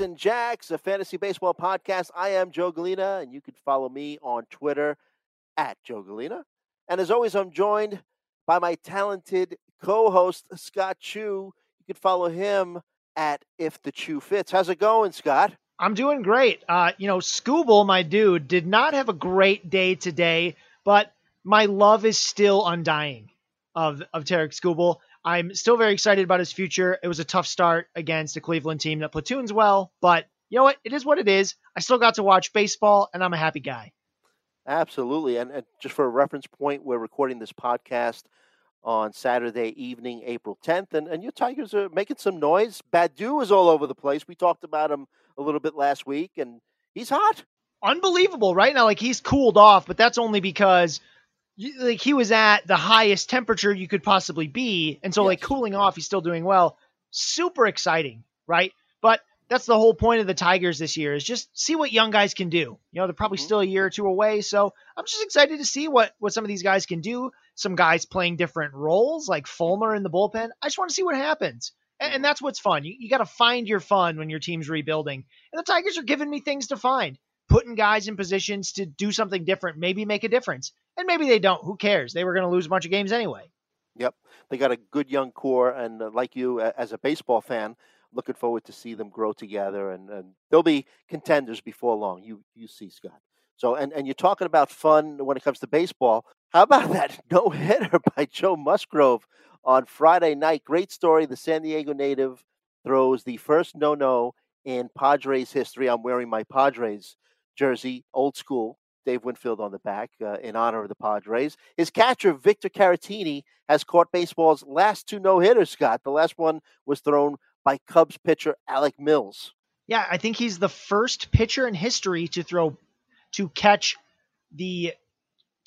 And Jacks, a fantasy baseball podcast. I am Joe Galena, and you can follow me on Twitter at Joe Galena. And as always, I'm joined by my talented co-host Scott Chu. You can follow him at If the Chew Fits. How's it going, Scott? I'm doing great. Uh, you know, Scooble, my dude, did not have a great day today, but my love is still undying of of Tarik Skubal. I'm still very excited about his future. It was a tough start against a Cleveland team that platoons well, but you know what? It is what it is. I still got to watch baseball, and I'm a happy guy. Absolutely. And, and just for a reference point, we're recording this podcast on Saturday evening, April 10th, and, and your Tigers are making some noise. Baddoo is all over the place. We talked about him a little bit last week, and he's hot. Unbelievable, right now. Like he's cooled off, but that's only because like he was at the highest temperature you could possibly be, and so yes. like cooling off, he's still doing well. Super exciting, right? But that's the whole point of the Tigers this year is just see what young guys can do. You know, they're probably mm-hmm. still a year or two away, so I'm just excited to see what what some of these guys can do. Some guys playing different roles, like Fulmer in the bullpen. I just want to see what happens. And, and mm-hmm. that's what's fun. You, you got to find your fun when your team's rebuilding. And the Tigers are giving me things to find putting guys in positions to do something different, maybe make a difference. And maybe they don't. Who cares? They were going to lose a bunch of games anyway. Yep. They got a good young core. And uh, like you, as a baseball fan, looking forward to see them grow together. And, and they'll be contenders before long. You, you see, Scott. So, and, and you're talking about fun when it comes to baseball. How about that no hitter by Joe Musgrove on Friday night? Great story. The San Diego native throws the first no no in Padres history. I'm wearing my Padres jersey, old school, Dave Winfield on the back uh, in honor of the Padres. His catcher, Victor Caratini, has caught baseball's last two no hitters, Scott. The last one was thrown by Cubs pitcher Alec Mills. Yeah, I think he's the first pitcher in history to throw to catch the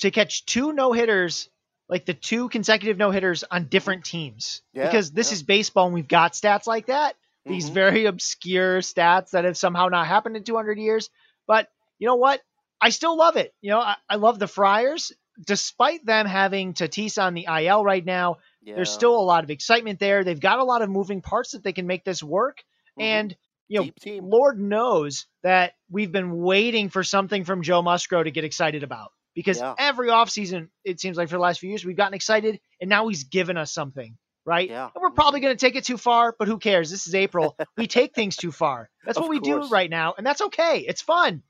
to catch two no hitters like the two consecutive no hitters on different teams. Yeah, because this yeah. is baseball and we've got stats like that. These mm-hmm. very obscure stats that have somehow not happened in 200 years. But you know what? I still love it. You know, I, I love the Friars, despite them having Tatis on the IL right now. Yeah. There's still a lot of excitement there. They've got a lot of moving parts that they can make this work. Mm-hmm. And you know, Lord knows that we've been waiting for something from Joe Musgrove to get excited about because yeah. every offseason, it seems like for the last few years, we've gotten excited and now he's given us something, right? Yeah. And we're probably going to take it too far, but who cares? This is April. we take things too far. That's what we course. do right now, and that's okay. It's fun.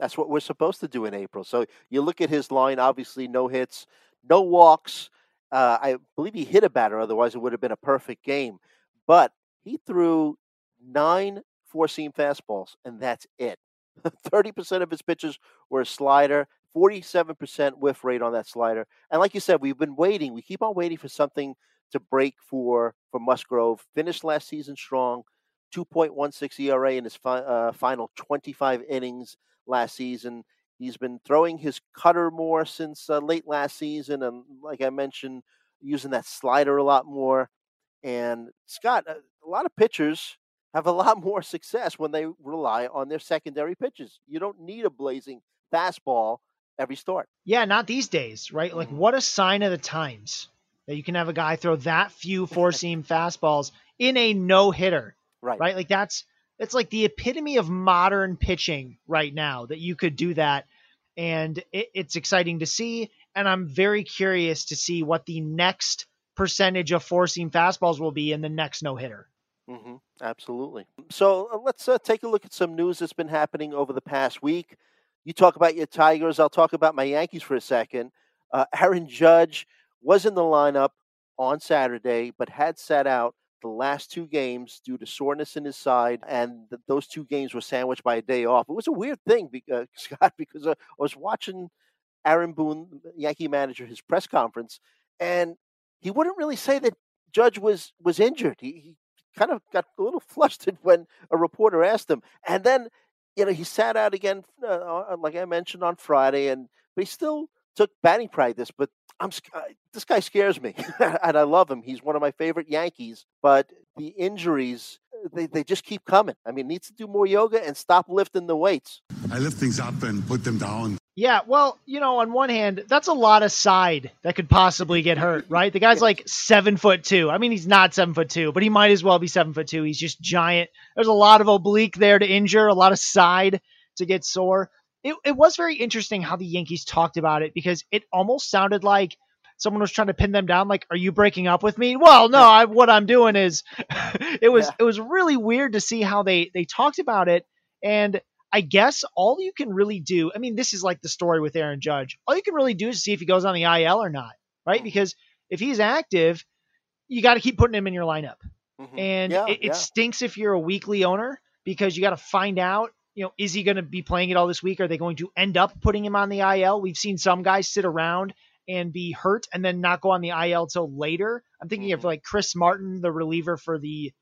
That's what we're supposed to do in April. So you look at his line, obviously no hits, no walks. Uh, I believe he hit a batter, otherwise it would have been a perfect game. But he threw nine four seam fastballs, and that's it. 30% of his pitches were a slider, 47% whiff rate on that slider. And like you said, we've been waiting. We keep on waiting for something to break for for Musgrove. Finished last season strong, 2.16 ERA in his fi- uh, final 25 innings last season. He's been throwing his cutter more since uh, late last season, and like I mentioned, using that slider a lot more. And Scott, uh, a lot of pitchers have a lot more success when they rely on their secondary pitches. You don't need a blazing fastball every start. Yeah, not these days, right? Like, mm-hmm. what a sign of the times that you can have a guy throw that few four seam fastballs in a no hitter. Right. Right. Like, that's it's like the epitome of modern pitching right now that you could do that. And it, it's exciting to see. And I'm very curious to see what the next percentage of seam fastballs will be in the next no hitter. Mm-hmm. Absolutely. So uh, let's uh, take a look at some news that's been happening over the past week. You talk about your Tigers. I'll talk about my Yankees for a second. Uh, Aaron Judge was in the lineup on Saturday, but had sat out the last two games due to soreness in his side, and th- those two games were sandwiched by a day off. It was a weird thing, uh, Scott, because uh, I was watching Aaron Boone, Yankee manager, his press conference, and he wouldn't really say that Judge was was injured. He, he kind of got a little flustered when a reporter asked him, and then you know he sat out again, uh, like I mentioned on Friday, and but he still took batting practice. But I'm uh, this guy scares me, and I love him. He's one of my favorite Yankees, but the injuries they, they just keep coming. I mean, needs to do more yoga and stop lifting the weights. I lift things up and put them down. Yeah, well, you know, on one hand, that's a lot of side that could possibly get hurt, right? The guy's yes. like seven foot two. I mean, he's not seven foot two, but he might as well be seven foot two. He's just giant. There's a lot of oblique there to injure, a lot of side to get sore. It, it was very interesting how the Yankees talked about it because it almost sounded like someone was trying to pin them down. Like, are you breaking up with me? Well, no, I, what I'm doing is, it was yeah. it was really weird to see how they they talked about it and I guess all you can really do, I mean, this is like the story with Aaron Judge. All you can really do is see if he goes on the IL or not, right? Because if he's active, you got to keep putting him in your lineup. Mm-hmm. And yeah, it, it yeah. stinks if you're a weekly owner because you got to find out, you know, is he going to be playing it all this week? Are they going to end up putting him on the IL? We've seen some guys sit around and be hurt and then not go on the IL till later. I'm thinking mm-hmm. of like Chris Martin, the reliever for the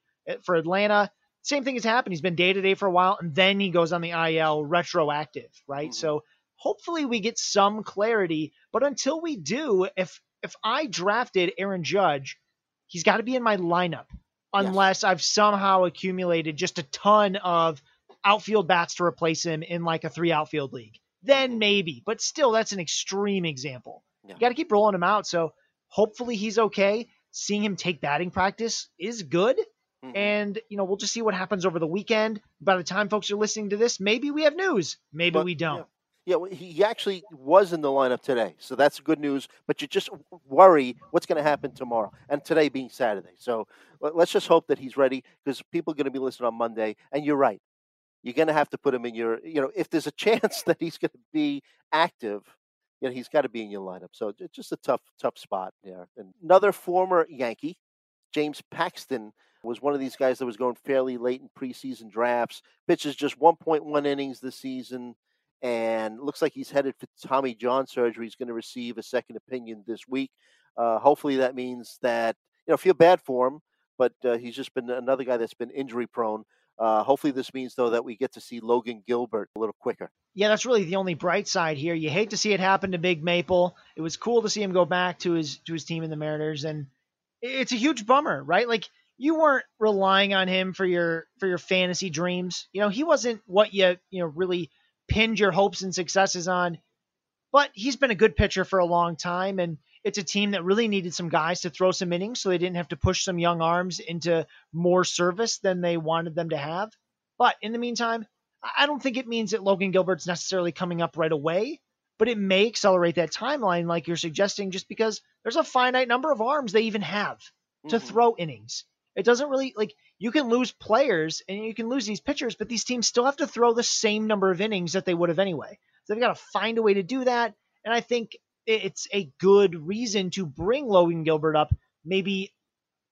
for Atlanta same thing has happened. He's been day to day for a while, and then he goes on the IL retroactive, right? Mm-hmm. So hopefully we get some clarity. But until we do, if if I drafted Aaron Judge, he's got to be in my lineup unless yes. I've somehow accumulated just a ton of outfield bats to replace him in like a three outfield league. Then maybe, but still, that's an extreme example. Yeah. You got to keep rolling him out. So hopefully he's okay. Seeing him take batting practice is good. Mm-hmm. And, you know, we'll just see what happens over the weekend. By the time folks are listening to this, maybe we have news. Maybe but, we don't. Yeah. yeah. he actually was in the lineup today. So that's good news. But you just worry what's going to happen tomorrow. And today being Saturday. So let's just hope that he's ready because people are going to be listening on Monday. And you're right. You're going to have to put him in your, you know, if there's a chance that he's going to be active, you know, he's got to be in your lineup. So it's just a tough, tough spot there. And another former Yankee, James Paxton, was one of these guys that was going fairly late in preseason drafts. Pitches just 1.1 innings this season, and looks like he's headed for Tommy John surgery. He's going to receive a second opinion this week. Uh, hopefully, that means that you know feel bad for him, but uh, he's just been another guy that's been injury prone. Uh, hopefully, this means though that we get to see Logan Gilbert a little quicker. Yeah, that's really the only bright side here. You hate to see it happen to Big Maple. It was cool to see him go back to his to his team in the Mariners, and it's a huge bummer, right? Like you weren't relying on him for your for your fantasy dreams. You know, he wasn't what you you know really pinned your hopes and successes on. But he's been a good pitcher for a long time, and it's a team that really needed some guys to throw some innings, so they didn't have to push some young arms into more service than they wanted them to have. But in the meantime, I don't think it means that Logan Gilbert's necessarily coming up right away, but it may accelerate that timeline, like you're suggesting, just because there's a finite number of arms they even have to mm-hmm. throw innings. It doesn't really like you can lose players and you can lose these pitchers, but these teams still have to throw the same number of innings that they would have anyway. So they've got to find a way to do that. And I think it's a good reason to bring Logan Gilbert up maybe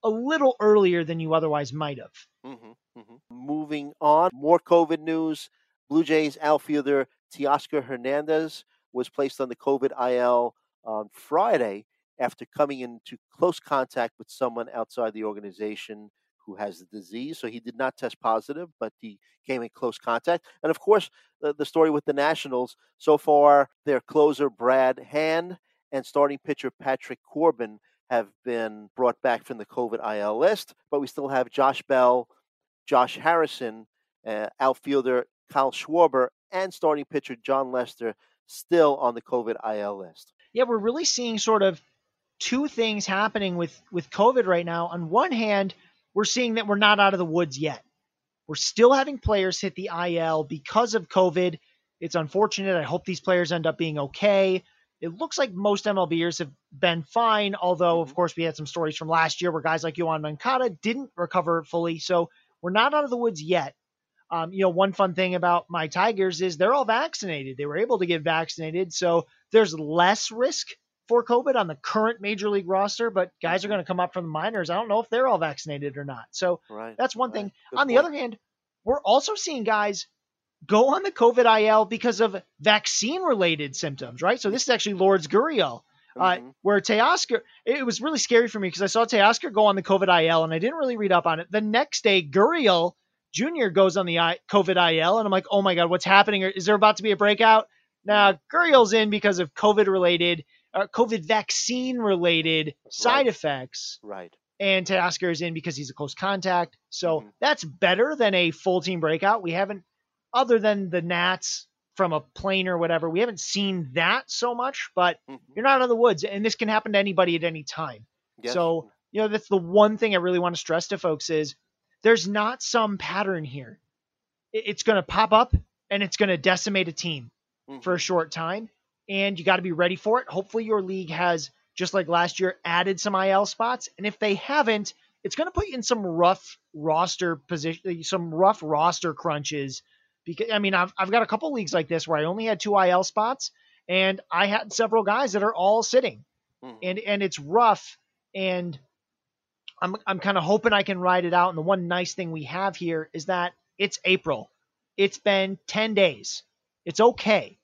a little earlier than you otherwise might have. Mm-hmm, mm-hmm. Moving on, more COVID news. Blue Jays outfielder Teoscar Hernandez was placed on the COVID IL on Friday after coming into close contact with someone outside the organization who has the disease. So he did not test positive, but he came in close contact. And of course, the, the story with the Nationals so far, their closer, Brad Hand, and starting pitcher, Patrick Corbin, have been brought back from the COVID IL list. But we still have Josh Bell, Josh Harrison, uh, outfielder Kyle Schwarber, and starting pitcher Jon Lester still on the COVID IL list. Yeah, we're really seeing sort of two things happening with with COVID right now. On one hand, we're seeing that we're not out of the woods yet. We're still having players hit the IL because of COVID. It's unfortunate. I hope these players end up being okay. It looks like most MLBers have been fine, although, of course, we had some stories from last year where guys like Yoan Moncada didn't recover fully. So we're not out of the woods yet. Um, you know, one fun thing about my Tigers is they're all vaccinated. They were able to get vaccinated. So there's less risk for COVID on the current major league roster, but guys are going to come up from the minors. I don't know if they're all vaccinated or not. So right, that's one right. thing. Good on point. the other hand, we're also seeing guys go on the COVID IL because of vaccine related symptoms, right? So this is actually Lourdes Gurriel. Uh, mm-hmm. where Teoscar, it was really scary for me because I saw Teoscar go on the COVID IL and I didn't really read up on it. The next day, Gurriel Jr. goes on the I, COVID IL and I'm like, oh my God, what's happening? Is there about to be a breakout? Now, Gurriel's in because of COVID related uh, COVID vaccine related side right. effects. Right. And Teoscar is in because he's a close contact. So mm-hmm. that's better than a full team breakout. We haven't, other than the Nats from a plane or whatever. We haven't seen that so much, but mm-hmm. you're not out of the woods, and this can happen to anybody at any time. Yes. So, you know, that's the one thing I really want to stress to folks is there's not some pattern here. It's going to pop up and it's going to decimate a team mm-hmm. for a short time, and you got to be ready for it. Hopefully, your league has just like last year added some IL spots, and if they haven't, it's going to put you in some rough roster position, some rough roster crunches because I mean I've I've got a couple leagues like this where I only had two IL spots and I had several guys that are all sitting. Mm-hmm. And and it's rough and I'm I'm kind of hoping I can ride it out and the one nice thing we have here is that it's April. It's been 10 days. It's okay.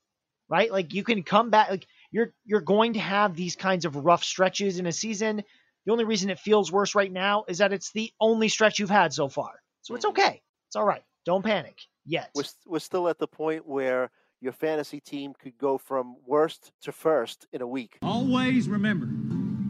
Right? Like you can come back like you're you're going to have these kinds of rough stretches in a season. The only reason it feels worse right now is that it's the only stretch you've had so far. So it's mm-hmm. okay. It's all right. Don't panic yet. We're, we're still at the point where your fantasy team could go from worst to first in a week. Always remember,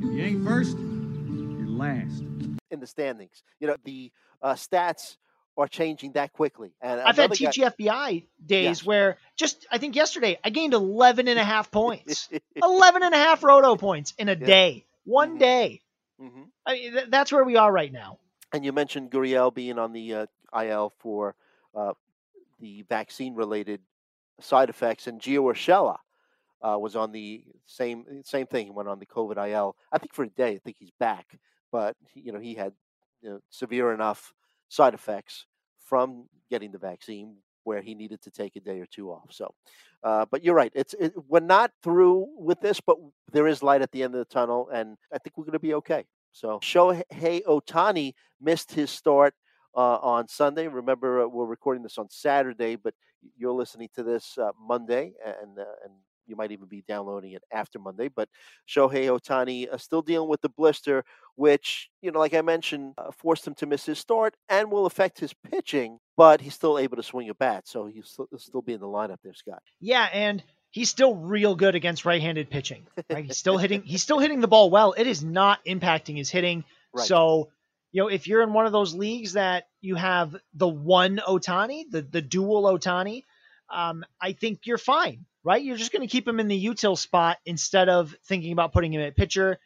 if you ain't first, you're last. In the standings, you know the uh, stats are changing that quickly. And I've had TGFBI guy, days yes. where just I think yesterday I gained 11 and a half points. 11 and a half roto points in a yeah. day. One mm-hmm. day. Mm-hmm. I mean, th- that's where we are right now. And you mentioned Gurriel being on the uh, IL for uh, the vaccine related side effects, and Gio Urshela uh, was on the same same thing. He went on the COVID IL. I think for a day. I think he's back, but you know he had you know, severe enough side effects from getting the vaccine where he needed to take a day or two off. So, uh, but you're right. It's it, we're not through with this, but there is light at the end of the tunnel, and I think we're going to be okay. So Shohei Ohtani missed his start uh, on Sunday. Remember, uh, we're recording this on Saturday, but you're listening to this uh, Monday, and uh, and you might even be downloading it after Monday. But Shohei Ohtani uh, still dealing with the blister, which you know, like I mentioned, uh, forced him to miss his start and will affect his pitching. But he's still able to swing a bat, so he'll still, he'll still be in the lineup there, Scott. Yeah, and he's still real good against right-handed pitching. Right? He's still hitting. He's still hitting the ball well. It is not impacting his hitting. Right. So you know, if you're in one of those leagues that you have the one Ohtani, the the dual Ohtani, um, I think you're fine, right? You're just going to keep him in the util spot instead of thinking about putting him at pitcher.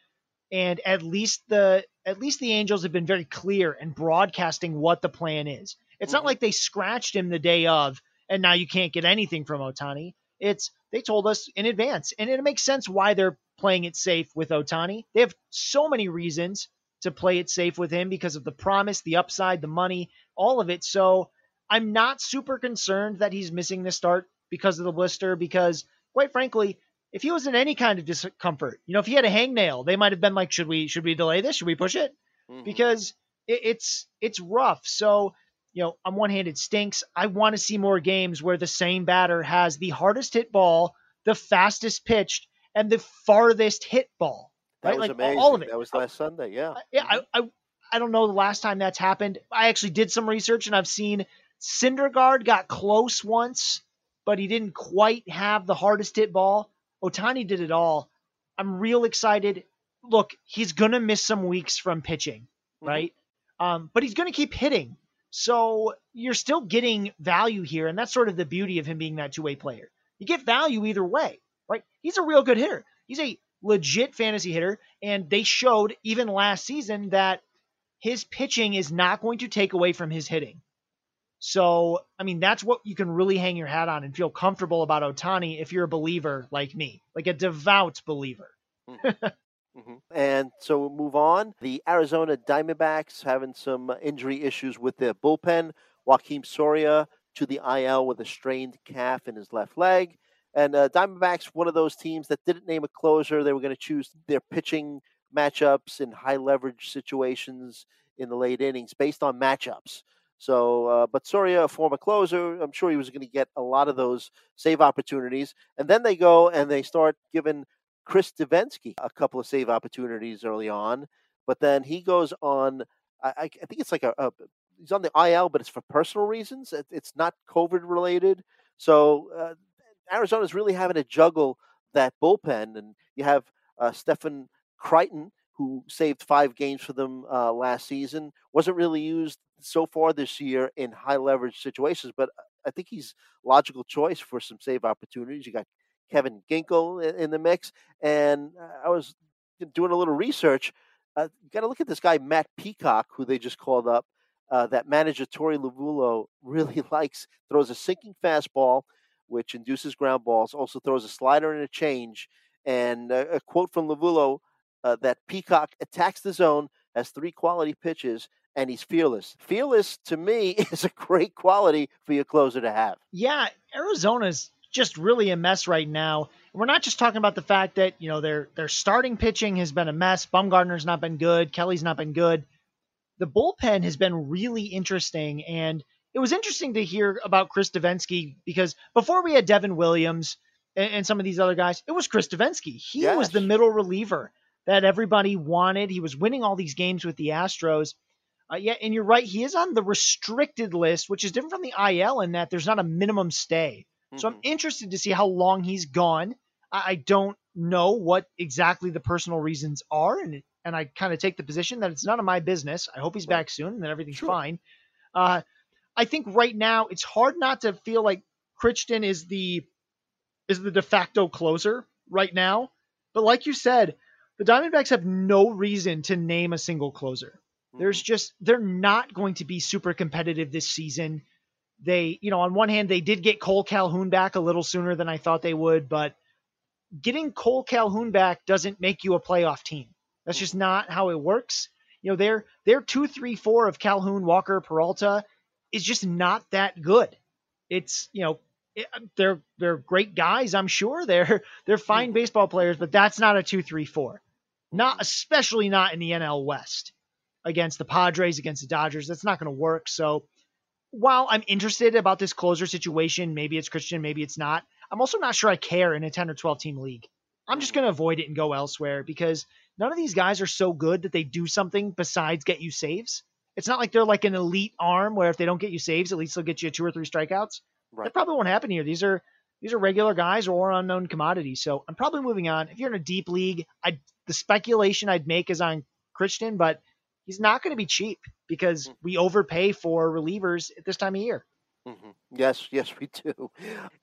And at least the at least the Angels have been very clear and broadcasting what the plan is. It's mm-hmm. not like they scratched him the day of and now you can't get anything from Ohtani. It's they told us in advance, and it makes sense why they're playing it safe with Ohtani. They have so many reasons to play it safe with him because of the promise, the upside, the money, all of it. So I'm not super concerned that he's missing the start because of the blister, because quite frankly, if he was in any kind of discomfort, you know, if he had a hangnail, they might have been like, should we should we delay this? Should we push it? Mm-hmm. Because it, it's it's rough. So you know, on one hand, it stinks. I want to see more games where the same batter has the hardest hit ball, the fastest pitched, and the farthest hit ball. That right? was like amazing. All of it. That was last Sunday. Yeah. Yeah. I, I, I don't know the last time that's happened. I actually did some research and I've seen Syndergaard got close once, but he didn't quite have the hardest hit ball. Ohtani did it all. I'm real excited. Look, he's gonna miss some weeks from pitching, mm-hmm. right? Mm-hmm. Um, but he's gonna keep hitting. So you're still getting value here, and that's sort of the beauty of him being that two-way player. You get value either way, right? He's a real good hitter. He's a legit fantasy hitter, and they showed even last season that his pitching is not going to take away from his hitting. So, I mean, that's what you can really hang your hat on and feel comfortable about Ohtani if you're a believer like me, like a devout believer. mm-hmm. mm-hmm. And so we'll move on. The Arizona Diamondbacks having some injury issues with their bullpen. Joakim Soria to the IL with a strained calf in his left leg. And uh, Diamondbacks, one of those teams that didn't name a closer. They were going to choose their pitching matchups in high leverage situations in the late innings based on matchups. So, uh, but Soria, a former closer, I'm sure he was going to get a lot of those save opportunities. And then they go and they start giving Chris Devenski a couple of save opportunities early on. But then he goes on, I, I think it's like a, a, he's on the IL, but it's for personal reasons. It's not COVID related. So uh, Arizona's really having to juggle that bullpen, and you have uh, Stefan Crichton, who saved five games for them uh, last season, wasn't really used so far this year in high leverage situations. But I think he's logical choice for some save opportunities. You got Kevin Ginkel in, the mix, and I was doing a little research. Uh, got to look at this guy Matt Peacock, who they just called up. Uh, that manager Torey Lovullo really likes. Throws a sinking fastball, which induces ground balls. Also throws a slider and a change. And a, a quote from Lovullo uh, that Peacock attacks the zone, has three quality pitches, and he's fearless. Fearless to me is a great quality for your closer to have. Yeah, Arizona's just really a mess right now. We're not just talking about the fact that you know their their starting pitching has been a mess. Bumgarner's not been good. Kelly's not been good. The bullpen has been really interesting, and it was interesting to hear about Chris Devenski because before we had Devin Williams and, and some of these other guys, it was Chris Devenski. He yes. was the middle reliever that everybody wanted. He was winning all these games with the Astros. Uh, yeah, and you're right. He is on the restricted list, which is different from the IL in that there's not a minimum stay. Mm-hmm. So I'm mm-hmm. interested to see how long he's gone. I, I don't know what exactly the personal reasons are, and and I kind of take the position that it's none of my business. I hope he's back soon and that everything's sure. fine. Uh, I think right now it's hard not to feel like Crichton is the is the de facto closer right now. But like you said, the Diamondbacks have no reason to name a single closer. There's mm-hmm. just they're not going to be super competitive this season. They, you know, on one hand they did get Cole Calhoun back a little sooner than I thought they would, but getting Cole Calhoun back doesn't make you a playoff team. That's just not how it works. You know, their their two, three, four of Calhoun, Walker, Peralta is just not that good. It's you know it, they're they're great guys. I'm sure they're they're fine mm-hmm. baseball players, but that's not a two, three, four. Not especially not in the NL West against the Padres, against the Dodgers. That's not going to work. So while I'm interested about this closer situation, maybe it's Crichton, maybe it's not. I'm also not sure I care in a 10 or 12 team league. I'm just going to avoid it and go elsewhere because none of these guys are so good that they do something besides get you saves. It's not like they're like an elite arm where if they don't get you saves, at least they'll get you two or three strikeouts. Right. That probably won't happen here. These are these are regular guys or unknown commodities. So I'm probably moving on. If you're in a deep league, I the speculation I'd make is on Crichton, but he's not going to be cheap because mm-hmm. we overpay for relievers at this time of year. Mm-hmm. Yes, yes, we do.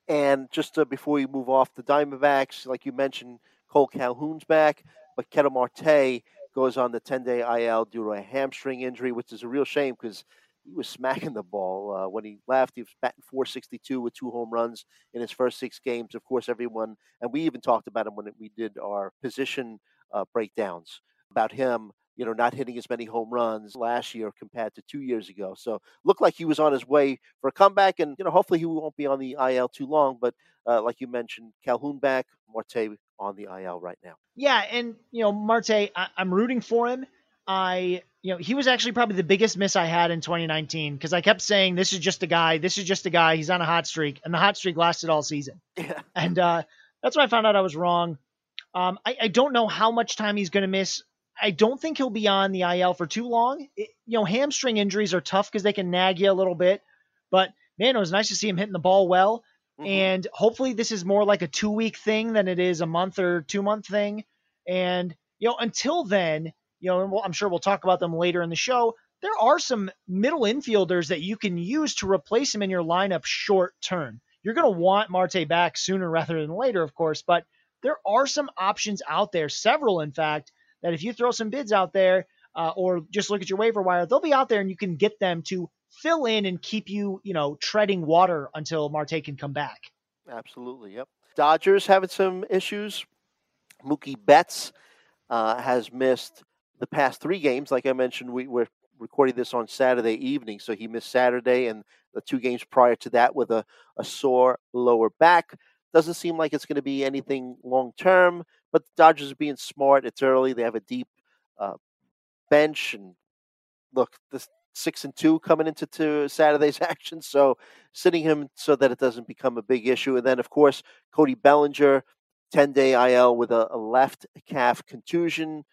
And just uh, before we move off the Diamondbacks, like you mentioned, Cole Calhoun's back, but Ketel Marte goes on the 10 day IL due to a hamstring injury, which is a real shame because he was smacking the ball. Uh, when he left, he was batting 462 with two home runs in his first six games. Of course, everyone, and we even talked about him when we did our position uh, breakdowns about him you know, not hitting as many home runs last year compared to two years ago. So looked like he was on his way for a comeback, and you know, hopefully he won't be on the IL too long. But uh, like you mentioned, Calhoun back, Marte on the IL right now. Yeah, and you know, Marte, I- I'm rooting for him. I, you know, he was actually probably the biggest miss I had in 2019 because I kept saying this is just a guy, this is just a guy. He's on a hot streak, and the hot streak lasted all season. Yeah. And uh, that's when I found out I was wrong. Um, I, I don't know how much time he's going to miss. I don't think he'll be on the IL for too long. It, you know, hamstring injuries are tough because they can nag you a little bit. But man, it was nice to see him hitting the ball well. Mm-hmm. And hopefully, this is more like a two week thing than it is a month or two month thing. And you know, until then, you know, we'll, I'm sure we'll talk about them later in the show. There are some middle infielders that you can use to replace him in your lineup short term. You're going to want Marte back sooner rather than later, of course, but there are some options out there, several in fact, that if you throw some bids out there uh, or just look at your waiver wire, they'll be out there and you can get them to fill in and keep you, you know, treading water until Marte can come back. Absolutely. Yep. Dodgers having some issues. Mookie Betts uh, has missed the past three games. Like I mentioned, we were recording this on Saturday evening, so he missed Saturday and the two games prior to that with a, a sore lower back. Doesn't seem like it's going to be anything long term, but the Dodgers are being smart. It's early. They have a deep uh, bench, and look, this six and two coming into to Saturday's action. So sitting him so that it doesn't become a big issue. And then of course Cody Bellinger, ten day IL with a, a left calf contusion.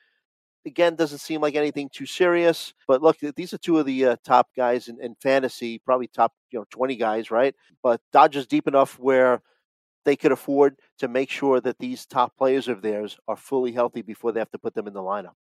Again, doesn't seem like anything too serious. But look, these are two of the uh, top guys in, in fantasy, probably top you know twenty guys, right? But Dodgers deep enough where they could afford to make sure that these top players of theirs are fully healthy before they have to put them in the lineup.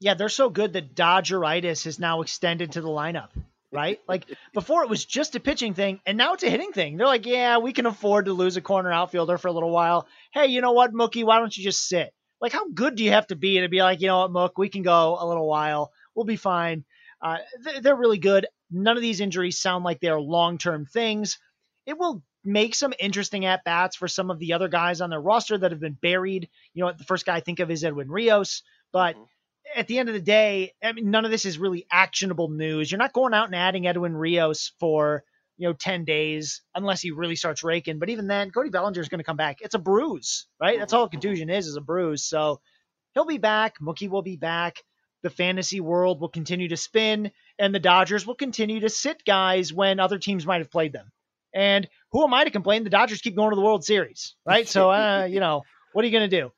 Yeah, they're so good that Dodgeritis has now extended to the lineup. right? Like before it was just a pitching thing, and now it's a hitting thing. They're like, yeah, we can afford to lose a corner outfielder for a little while. Hey, you know what, Mookie? Why don't you just sit? Like, how good do you have to be to be like, you know what, Mook, we can go a little while. We'll be fine. Uh, they're really good. None of these injuries sound like they're long term things. It will make some interesting at bats for some of the other guys on their roster that have been buried. You know, the first guy I think of is Edwin Rios, but mm-hmm. at the end of the day, I mean, none of this is really actionable news. You're not going out and adding Edwin Rios for you know 10 days unless he really starts raking. But even then, Cody Bellinger is going to come back. It's a bruise, right? That's all a mm-hmm. contusion is, is a bruise. So he'll be back. Mookie will be back. The fantasy world will continue to spin, and the Dodgers will continue to sit guys when other teams might have played them. And who am I to complain? The Dodgers keep going to the World Series, right? So, uh, you know, what are you going to do?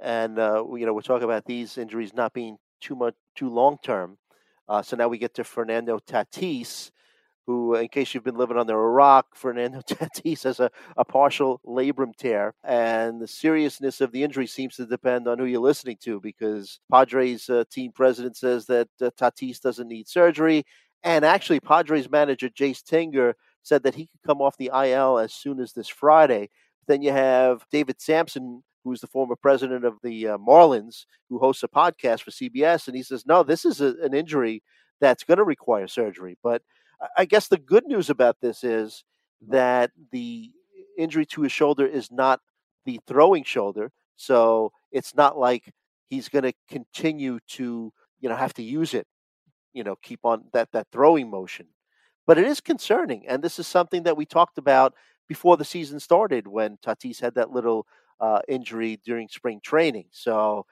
And uh, you know, we're talking about these injuries not being too much too long term. Uh, so now we get to Fernando Tatis, who, in case you've been living under a rock, Fernando Tatis has a, a partial labrum tear. And the seriousness of the injury seems to depend on who you're listening to because Padres uh, team president says that uh, Tatis doesn't need surgery. And actually, Padres manager Jayce Tingler said that he could come off the IL as soon as this Friday. Then you have David Samson, who's the former president of the uh, Marlins, who hosts a podcast for CBS, and he says, no, this is a, an injury that's going to require surgery. But I guess the good news about this is that the injury to his shoulder is not the throwing shoulder, so it's not like he's going to continue to you know have to use it, you know, keep on that that throwing motion. But it is concerning. And this is something that we talked about before the season started when Tatis had that little uh, injury during spring training. So,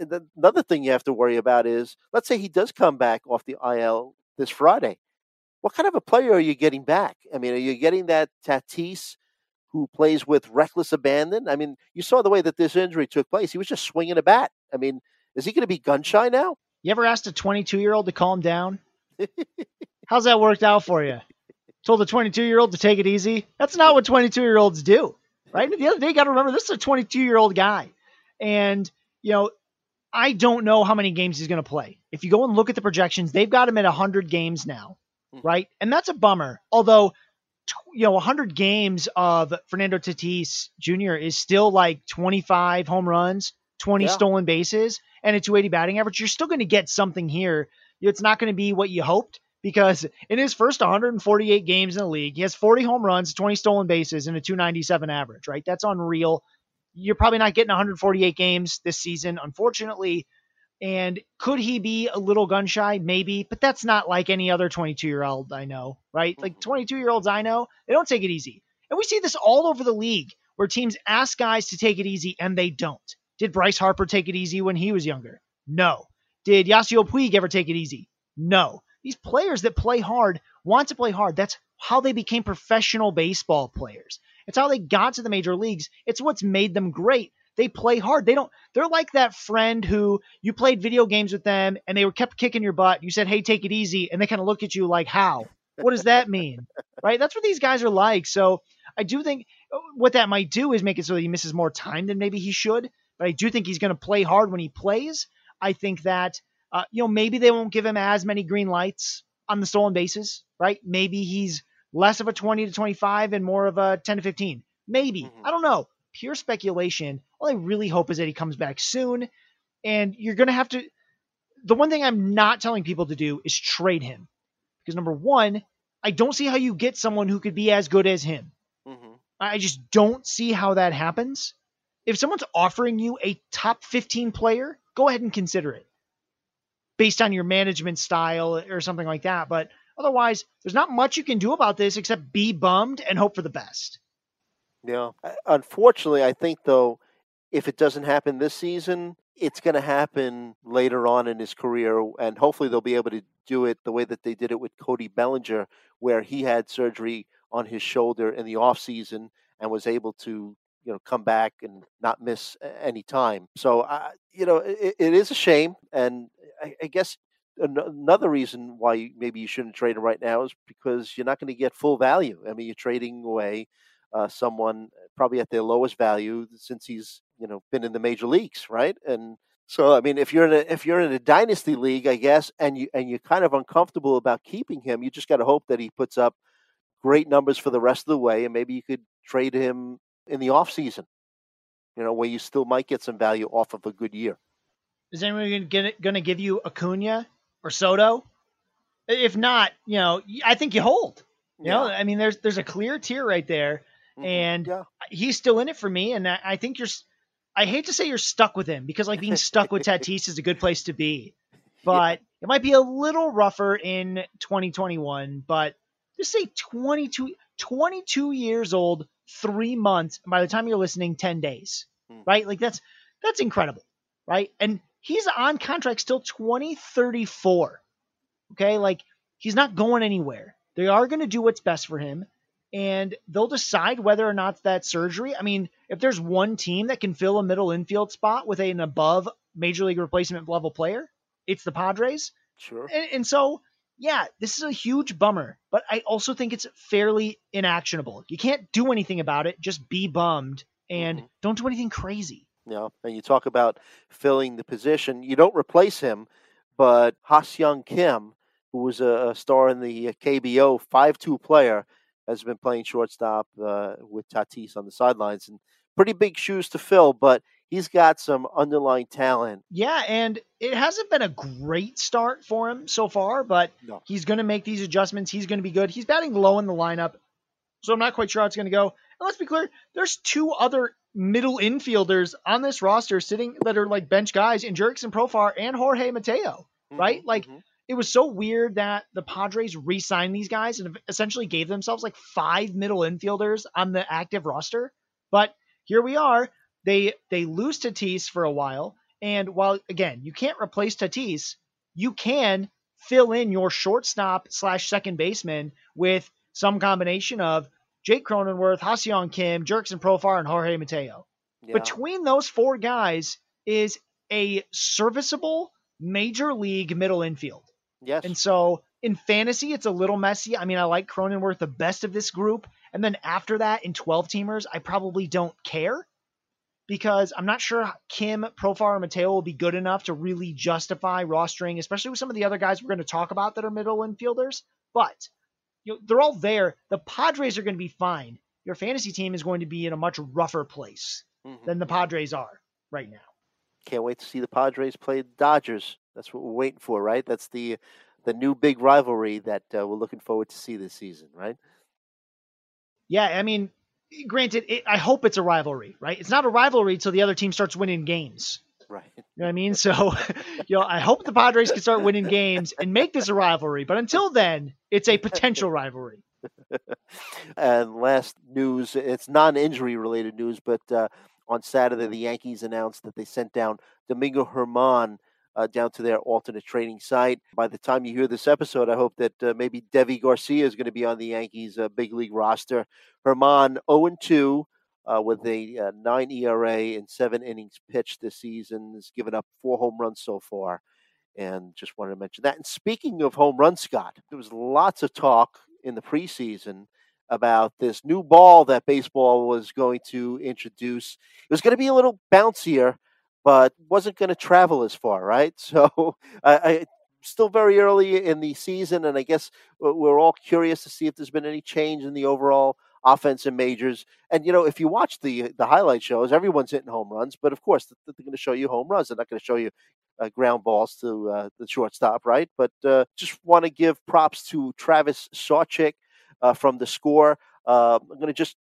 eh, the, another thing you have to worry about is let's say he does come back off the IL this Friday. What kind of a player are you getting back? I mean, are you getting that Tatis who plays with reckless abandon? I mean, you saw the way that this injury took place. He was just swinging a bat. I mean, is he going to be gun shy now? You ever asked a 22 year old to calm down? How's that worked out for you? Told a 22 year old to take it easy. That's not what 22 year olds do, right? The other day, you got to remember this is a 22 year old guy, and you know I don't know how many games he's going to play. If you go and look at the projections, they've got him at 100 games now, mm-hmm. right? And that's a bummer. Although, you know, 100 games of Fernando Tatis Jr. is still like 25 home runs, 20 yeah. stolen bases, and a 280 batting average. You're still going to get something here. It's not going to be what you hoped, because in his first 148 games in the league, he has 40 home runs, 20 stolen bases, and a 297 average, right? That's unreal. You're probably not getting 148 games this season, unfortunately. And could he be a little gun shy? Maybe, but that's not like any other 22 year old I know, right? Like mm-hmm. 22 year olds I know, they don't take it easy. And we see this all over the league where teams ask guys to take it easy and they don't. Did Bryce Harper take it easy when he was younger? No. Did Yasiel Puig ever take it easy? No. These players that play hard want to play hard. That's how they became professional baseball players. It's how they got to the major leagues. It's what's made them great. They play hard. They don't they're like that friend who you played video games with them and they were kept kicking your butt. You said, "Hey, take it easy." And they kind of look at you like, "How?" What does that mean? right? That's what these guys are like. So, I do think uh, what that might do is make it so that he misses more time than maybe he should. But I do think he's going to play hard when he plays. I think that uh, you know, maybe they won't give him as many green lights on the stolen bases, right? Maybe he's less of a 20 to 25 and more of a 10 to 15. Maybe. Mm-hmm. I don't know. Pure speculation. All I really hope is that he comes back soon. And you're going to have to. The one thing I'm not telling people to do is trade him. Because number one, I don't see how you get someone who could be as good as him. Mm-hmm. I just don't see how that happens. If someone's offering you a top 15 player, go ahead and consider it based on your management style or something like that. But otherwise, there's not much you can do about this except be bummed and hope for the best. Yeah. Unfortunately, I think, though, if it doesn't happen this season, it's going to happen later on in his career. And hopefully, they'll be able to do it the way that they did it with Cody Bellinger, where he had surgery on his shoulder in the offseason and was able to you know come back and not miss any time. So uh, you know it, it is a shame, and I, I guess another reason why maybe you shouldn't trade him right now is because you're not going to get full value. I mean, you're trading away uh, someone probably at their lowest value since he's you know been in the major leagues, right? And So I mean, if you're in a if you're in a dynasty league, I guess, and you and you're kind of uncomfortable about keeping him, you just got to hope that he puts up great numbers for the rest of the way, and maybe you could trade him in the off season. You know, where you still might get some value off of a good year. Is anyone going to give you Acuna or Soto? If not, you know, I think you hold. You yeah. know, I mean, there's there's a clear tier right there, mm-hmm. and yeah. he's still in it for me. And I think you're. I hate to say you're stuck with him because like being stuck with Tatis is a good place to be, but yeah. it might be a little rougher in 2021. But just say 22, 22 years old, three months. by the time you're listening, 10 days, mm. right? Like that's that's incredible, right? And he's on contract still 2034. Okay, like he's not going anywhere. They are going to do what's best for him, and they'll decide whether or not that surgery. I mean, if there's one team that can fill a middle infield spot with an above major league replacement level player, it's the Padres. Sure. And, and so, yeah, this is a huge bummer, but I also think it's fairly inactionable. You can't do anything about it. Just be bummed and mm-hmm. don't do anything crazy. You know, and you talk about filling the position. You don't replace him, but Ha-Seong Kim, who was a, star in the uh, KBO, five-two player, has been playing shortstop uh, with Tatis on the sidelines, and pretty big shoes to fill. But he's got some underlying talent. Yeah, and it hasn't been a great start for him so far, but no. he's going to make these adjustments. He's going to be good. He's batting low in the lineup, so I'm not quite sure how it's going to go. And let's be clear, there's two other middle infielders on this roster sitting that are like bench guys in Jurickson Profar and Jorge Mateo, mm-hmm, right? Like mm-hmm. it was so weird that the Padres re-signed these guys and essentially gave themselves like five middle infielders on the active roster. But here we are. They they lose Tatis for a while, and while again you can't replace Tatis, you can fill in your shortstop slash second baseman with some combination of Jake Cronenworth, Ha-Seong Kim, Jurickson Profar, and Jorge Mateo. Yeah. Between those four guys is a serviceable major league middle infield. Yes. And so in fantasy, it's a little messy. I mean, I like Cronenworth the best of this group. And then after that, in 12 teamers, I probably don't care because I'm not sure Kim, Profar, and Mateo will be good enough to really justify rostering, especially with some of the other guys we're going to talk about that are middle infielders. But you know, they're all there. The Padres are going to be fine. Your fantasy team is going to be in a much rougher place mm-hmm. than the Padres are right now. Can't wait to see the Padres play the Dodgers. That's what we're waiting for, right? That's the the new big rivalry that uh, we're looking forward to see this season, right? Yeah, I mean, granted, it, I hope it's a rivalry, right? It's not a rivalry until the other team starts winning games. Right. You know what I mean? So, you know, I hope the Padres can start winning games and make this a rivalry. But until then, it's a potential rivalry. and last news, it's non-injury related news, but uh, on Saturday the Yankees announced that they sent down Domingo Germán uh, down to their alternate training site. By the time you hear this episode, I hope that uh, maybe Deivi Garcia is going to be on the Yankees' uh, big league roster. Herman 0 2 uh, with a uh, nine ERA in seven innings pitched this season. Has given up four home runs so far, and just wanted to mention that. And speaking of home runs, Scott, there was lots of talk in the preseason about this new ball that baseball was going to introduce. It was going to be a little bouncier, but wasn't going to travel as far, right? So I, I still very early in the season, and I guess we're all curious to see if there's been any change in the overall offense in majors. And you know, if you watch the the highlight shows, everyone's hitting home runs, but of course they're going to show you home runs. They're not going to show you uh, ground balls to uh, the shortstop, right? But uh, just want to give props to Travis Sawchik uh, from the score. Uh, I'm going to just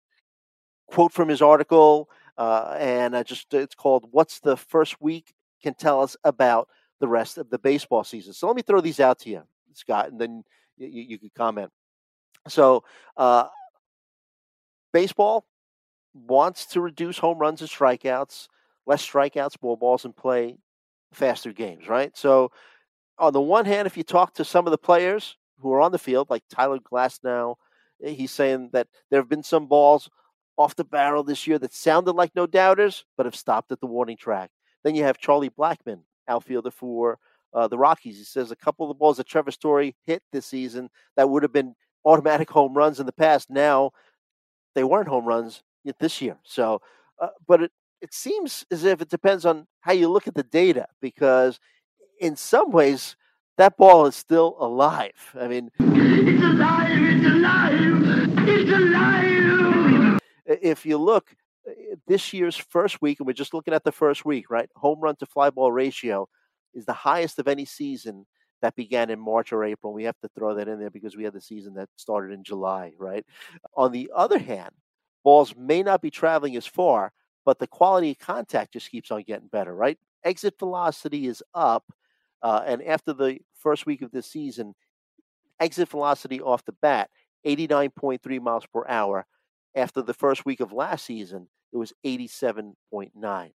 quote from his article, uh, and I just it's called "What's the First Week Can Tell Us About the Rest of the Baseball Season." So let me throw these out to you, Scott, and then you, you could comment. So baseball wants to reduce home runs and strikeouts, less strikeouts, more balls in play, faster games, right? So, on the one hand, if you talk to some of the players who are on the field, like Tyler Glasnow, he's saying that there have been some balls off the barrel this year that sounded like no doubters, but have stopped at the warning track. Then you have Charlie Blackmon, outfielder for uh, the Rockies. He says a couple of the balls that Trevor Story hit this season that would have been automatic home runs in the past now they weren't home runs this year. So, uh, but it, it seems as if it depends on how you look at the data because in some ways that ball is still alive. I mean, it's alive, it's alive, it's alive. If you look eh, this year's first week, and we're just looking at the first week, right? Home run to fly ball ratio is the highest of any season that began in March or April. We have to throw that in there because we had the season that started in July, right? On the other hand, balls may not be traveling as far, but the quality of contact just keeps on getting better, right? Exit velocity is up. Uh, and after the first week of this season, exit velocity off the bat, 89.3 miles per hour. After the first week of last season, it was 87.9.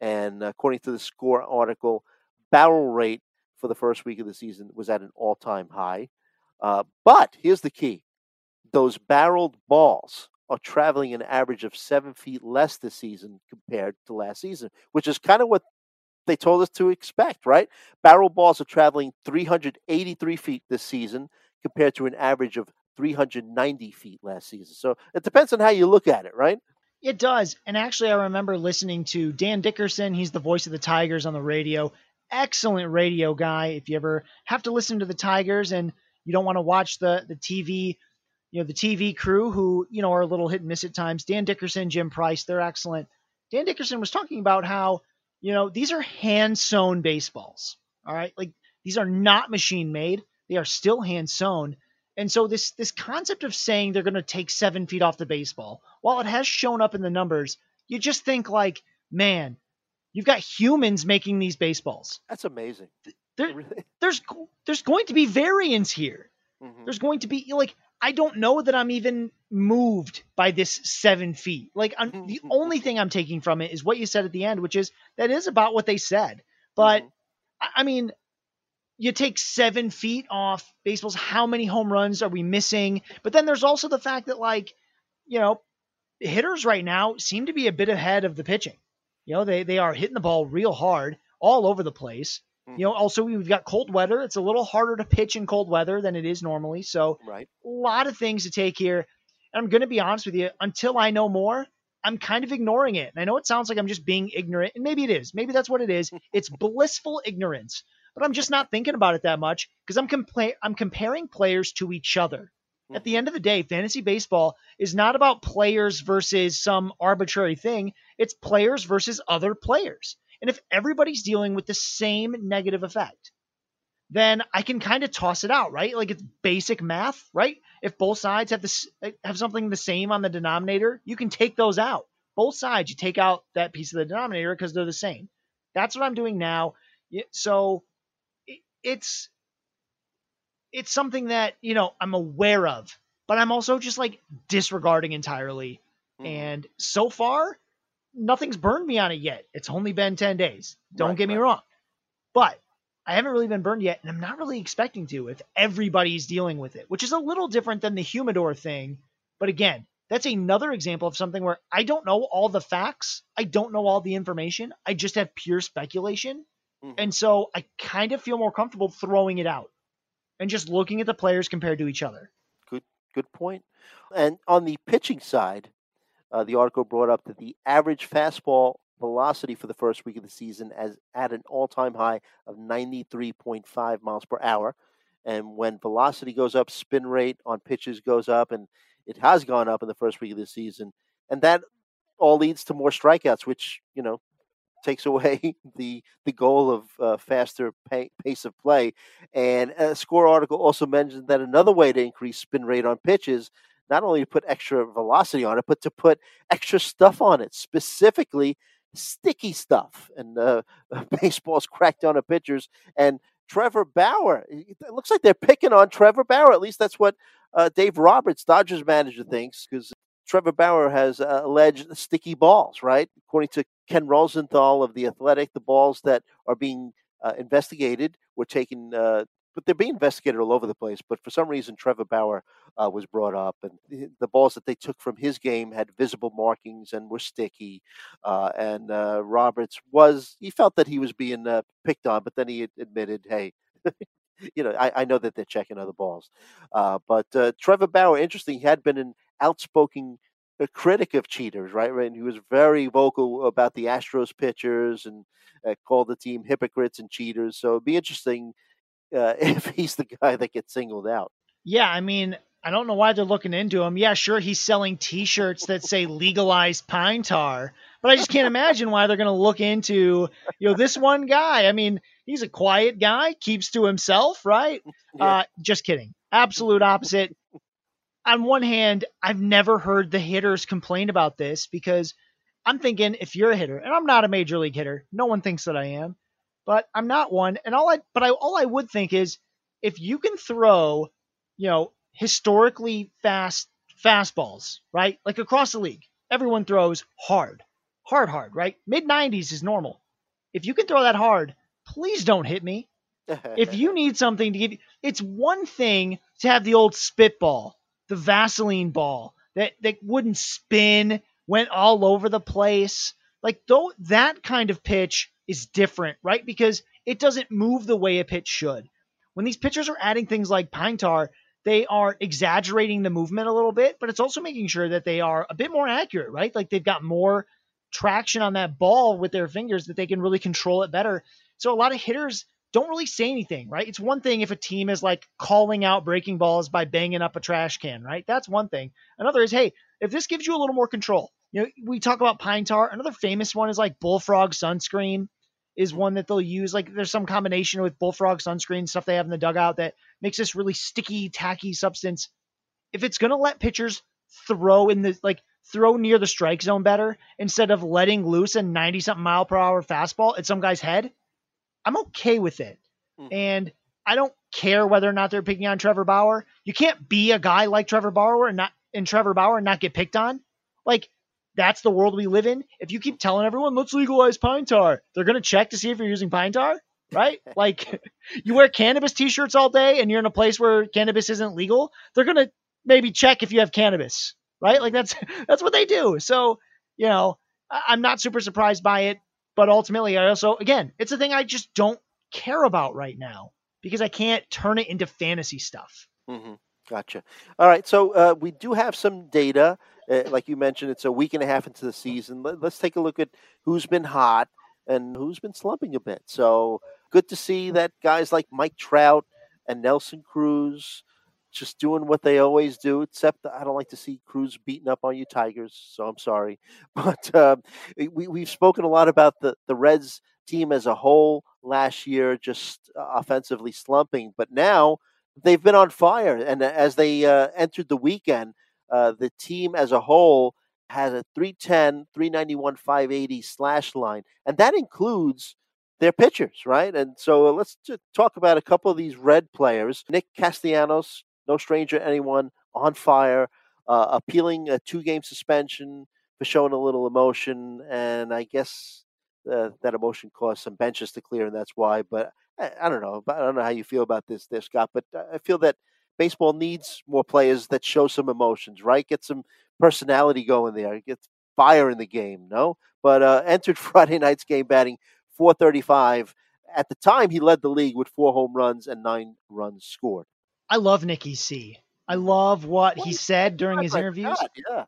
And according to the score article, barrel rate for the first week of the season was at an all time high. Uh, but here's the key those barreled balls are traveling an average of seven feet less this season compared to last season, which is kind of what they told us to expect, right? Barrel balls are traveling 383 feet this season compared to an average of 390 feet last season. So it depends on how you look at it, right? It does. And actually, I remember listening to Dan Dickerson. He's the voice of the Tigers on the radio. Excellent radio guy. If you ever have to listen to the Tigers and you don't want to watch the, the TV you know, the TV crew who, you know, are a little hit and miss at times. Dan Dickerson, Jim Price, they're excellent. Dan Dickerson was talking about how, you know, these are hand sewn baseballs. All right. Like these are not machine made. They are still hand sewn. And so this this concept of saying they're going to take seven feet off the baseball, while it has shown up in the numbers, you just think like, man, you've got humans making these baseballs. That's amazing. There, there's there's going to be variance here. Mm-hmm. There's going to be like I don't know that I'm even moved by this seven feet. Like I'm, the only thing I'm taking from it is what you said at the end, which is that is about what they said. But mm-hmm. I mean, you take seven feet off baseballs. How many home runs are we missing? But then there's also the fact that like, you know, hitters right now seem to be a bit ahead of the pitching. You know, they they are hitting the ball real hard all over the place. Mm-hmm. You know, also we've got cold weather. It's a little harder to pitch in cold weather than it is normally. So right. a lot of things to take here. And I'm going to be honest with you, until I know more, I'm kind of ignoring it. And I know it sounds like I'm just being ignorant, and maybe it is. Maybe that's what it is. It's blissful ignorance. But I'm just not thinking about it that much because I'm compla- I'm comparing players to each other. At the end of the day, fantasy baseball is not about players versus some arbitrary thing. It's players versus other players. And if everybody's dealing with the same negative effect, then I can kind of toss it out, right? Like it's basic math, right? If both sides have this have something the same on the denominator, you can take those out. Both sides, you take out that piece of the denominator because they're the same. That's what I'm doing now. So it's it's something that you know I'm aware of, but I'm also just like disregarding entirely. Mm-hmm. And so far, nothing's burned me on it yet. It's only been 10 days. Don't right, get me right. wrong. But I haven't really been burned yet, and I'm not really expecting to if everybody's dealing with it, which is a little different than the humidor thing. But again, that's another example of something where I don't know all the facts. I don't know all the information. I just have pure speculation. Mm-hmm. And so I kind of feel more comfortable throwing it out and just looking at the players compared to each other. Good good point. And on the pitching side, uh, the article brought up that the average fastball velocity for the first week of the season as at an all-time high of 93.5 miles per hour. And when velocity goes up, spin rate on pitches goes up, and it has gone up in the first week of the season. And that all leads to more strikeouts, which you know takes away the the goal of uh, faster pay, pace of play. And a score article also mentioned that another way to increase spin rate on pitches not only to put extra velocity on it, but to put extra stuff on it, specifically sticky stuff. And uh, baseball's cracked down on pitchers. And Trevor Bauer, it looks like they're picking on Trevor Bauer. At least that's what uh, Dave Roberts, Dodgers manager, thinks, because Trevor Bauer has uh, alleged sticky balls, right? According to Ken Rosenthal of The Athletic, the balls that are being uh, investigated were taken uh, but they're being investigated all over the place. But for some reason, Trevor Bauer uh, was brought up, and the balls that they took from his game had visible markings and were sticky. Uh, and uh, Roberts was he felt that he was being uh, picked on, but then he admitted, "Hey." you know, I, I, know that they're checking other balls, but Trevor Bauer, interesting, he had been an outspoken a critic of cheaters, right? Right, and he was very vocal about the Astros pitchers and uh, called the team hypocrites and cheaters. So it'd be interesting uh, if he's the guy that gets singled out. Yeah, I mean, I don't know why they're looking into him. Yeah, sure, he's selling T-shirts that say "legalized pine tar," but I just can't imagine why they're going to look into you know this one guy. I mean, he's a quiet guy, keeps to himself, right? Yeah. Uh, just kidding. Absolute opposite. On one hand, I've never heard the hitters complain about this because I'm thinking if you're a hitter, and I'm not a major league hitter, no one thinks that I am, but I'm not one. And all I, but I, all I would think is if you can throw, you know, historically fast fastballs, right? Like across the league, everyone throws hard, hard, hard, right? Mid 90s is normal. If you can throw that hard, please don't hit me. if you need something to give you, it's one thing to have the old spitball, the Vaseline ball that, that wouldn't spin, went all over the place. Like though that kind of pitch is different, right? Because it doesn't move the way a pitch should. When these pitchers are adding things like pine tar, they are exaggerating the movement a little bit, but it's also making sure that they are a bit more accurate, right? Like they've got more traction on that ball with their fingers that they can really control it better. So a lot of hitters don't really say anything, right? It's one thing if a team is like calling out breaking balls by banging up a trash can, right? That's one thing. Another is, hey, if this gives you a little more control, you know, we talk about pine tar. Another famous one is like bullfrog sunscreen is one that they'll use. Like there's some combination with bullfrog sunscreen stuff they have in the dugout that makes this really sticky, tacky substance. If it's gonna let pitchers throw in the like throw near the strike zone better instead of letting loose a 90 something mile per hour fastball at some guy's head, I'm okay with it. Mm-hmm. And I don't care whether or not they're picking on Trevor Bauer. You can't be a guy like Trevor Bauer and not in Trevor Bauer and not get picked on. Like that's the world we live in. If you keep telling everyone, let's legalize pine tar, they're going to check to see if you're using pine tar, right? like you wear cannabis t shirts all day and you're in a place where cannabis isn't legal, they're going to maybe check if you have cannabis, right? Like that's, that's what they do. So, you know, I'm not super surprised by it, but ultimately I also, again, it's a thing I just don't care about right now because I can't turn it into fantasy stuff. Mm-hmm. Gotcha. All right. So uh, we do have some data uh, like you mentioned, it's a week and a half into the season. Let, us take a look at who's been hot and who's been slumping a bit. So good to see that guys like Mike Trout and Nelson Cruz just doing what they always do. Except I don't like to see Cruz beating up on you Tigers, so I'm sorry. But um, we we've spoken a lot about the the Reds team as a whole last year, just uh, offensively slumping. But now they've been on fire, and as they uh, entered the weekend uh, the team as a whole has a 310, 391, 580 slash line, and that includes their pitchers, right? And so uh, let's talk about a couple of these red players. Nick Castellanos, no stranger to anyone, on fire, uh, appealing a two game suspension for showing a little emotion. And I guess uh, that emotion caused some benches to clear, and that's why. But I, I, don't know. I don't know how you feel about this, there, Scott, but I feel that baseball needs more players that show some emotions, right? Get some personality going there. Get fire in the game, no? But uh, entered Friday night's game batting 435. At the time, he led the league with four home runs and nine runs scored. I love Nicky C. I love what he said during his interviews. God, yeah.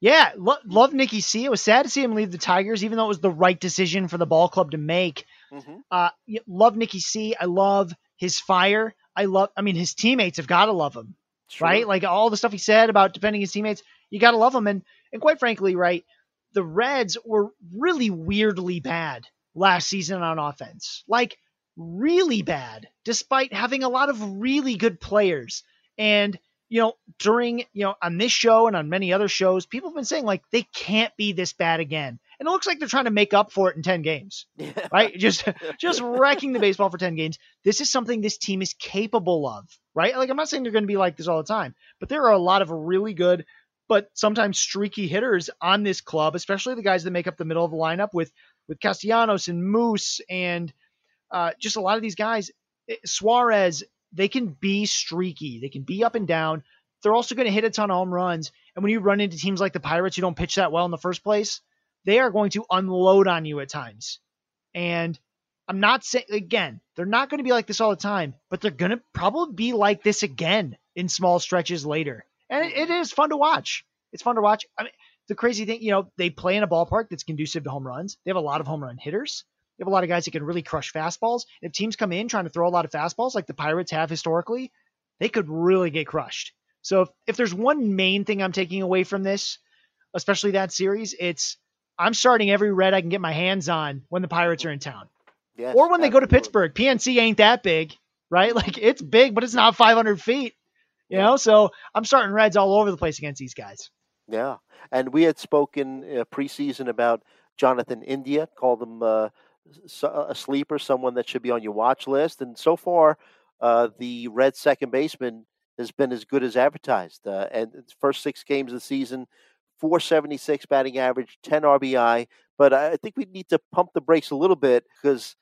Yeah, lo- love Nicky C. It was sad to see him leave the Tigers, even though it was the right decision for the ball club to make. Mm-hmm. Uh, love Nicky C. I love his fire. I love. I mean, his teammates have got to love him, sure. right? Like all the stuff he said about defending his teammates, you got to love him. And and quite frankly, right, the Reds were really weirdly bad last season on offense, like really bad, despite having a lot of really good players. And you know, during you know on this show and on many other shows, people have been saying like they can't be this bad again and it looks like they're trying to make up for it in 10 games yeah. right just just wrecking the baseball for 10 games this is something this team is capable of right like i'm not saying they're going to be like this all the time but there are a lot of really good but sometimes streaky hitters on this club especially the guys that make up the middle of the lineup with with castellanos and moose and uh, just a lot of these guys eh, suarez they can be streaky they can be up and down they're also going to hit a ton of home runs and when you run into teams like the pirates who don't pitch that well in the first place they are going to unload on you at times. And I'm not saying, again, they're not going to be like this all the time, but they're going to probably be like this again in small stretches later. And it, it is fun to watch. It's fun to watch. I mean, the crazy thing, you know, they play in a ballpark that's conducive to home runs. They have a lot of home run hitters. They have a lot of guys that can really crush fastballs. If teams come in trying to throw a lot of fastballs like the Pirates have historically, they could really get crushed. So if, if there's one main thing I'm taking away from this, especially that series, it's I'm starting every red I can get my hands on when the Pirates are in town. Yes, or when they go to. Pittsburgh. PNC ain't that big, right? Like it's big, but it's not 500 feet. You know, so I'm starting Reds all over the place against these guys. Yeah, and we had spoken uh, preseason about Jonathan India, called him uh, a sleeper, someone that should be on your watch list. And so far, uh, the Red second baseman has been as good as advertised. Uh, and first six games of the season, 476 batting average, 10 RBI. But I I think we need to pump the brakes a little bit because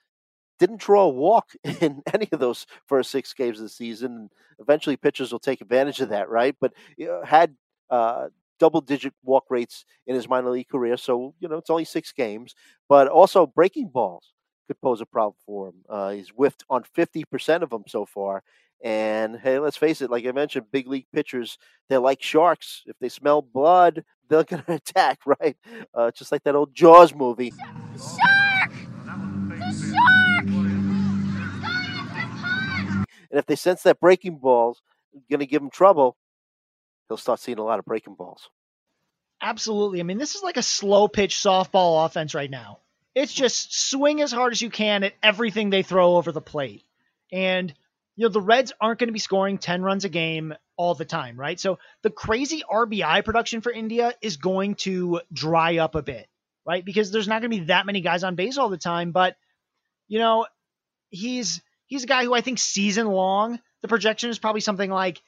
didn't draw a walk in any of those first six games of the season. Eventually, pitchers will take advantage of that, right? But you know, had uh, double digit walk rates in his minor league career. So, you know, it's only six games, but also breaking balls could pose a problem for him. Uh, he's whiffed on 50% of them so far. And hey, let's face it, like I mentioned, big league pitchers, they're like sharks. If they smell blood, they're going to attack, right? Uh, just like that old Jaws movie. Shark! The shark! And if they sense that breaking ball's going to give him trouble, he'll start seeing a lot of breaking balls. Absolutely. I mean, this is like a slow pitch softball offense right now. It's just swing as hard as you can at everything they throw over the plate. And, you know, the Reds aren't going to be scoring 10 runs a game all the time, right? So the crazy RBI production for India is going to dry up a bit, right? Because there's not going to be that many guys on base all the time. But, you know, he's he's a guy who I think season long, the projection is probably something like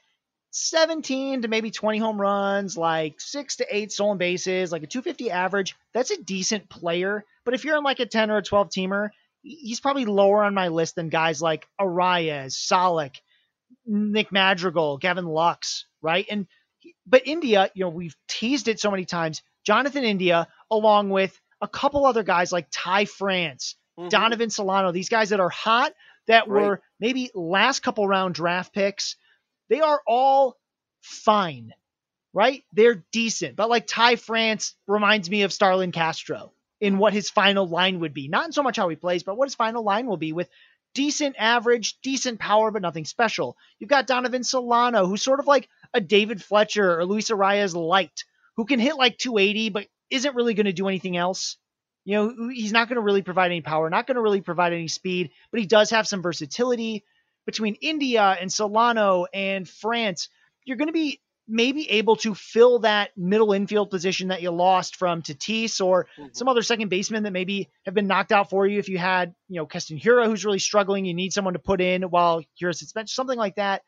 17 to maybe 20 home runs, like six to eight stolen bases, like a 250 average. That's a decent player. But if you're in like a 10 or a 12 teamer, he's probably lower on my list than guys like Arraez, Solak, Nick Madrigal, Gavin Lux, right? And but India, you know, we've teased it so many times. Jonathan India, along with a couple other guys like Ty France, Mhm. Donovan Solano, these guys that are hot that Right. were maybe last couple round draft picks, they are all fine, right? They're decent. But like Ty France reminds me of Starlin Castro in what his final line would be. Not in so much how he plays, but what his final line will be with decent average, decent power, but nothing special. You've got Donovan Solano, who's sort of like a David Fletcher or Luis Arraez light, who can hit like 280, but isn't really going to do anything else. You know, he's not going to really provide any power, not going to really provide any speed, but he does have some versatility. Between India and Solano and France, you're going to be maybe able to fill that middle infield position that you lost from Tatis or Mhm. some other second baseman that maybe have been knocked out for you. If you had, you know, Keston Hiura, who's really struggling, you need someone to put in while Hiura's suspended, something like that.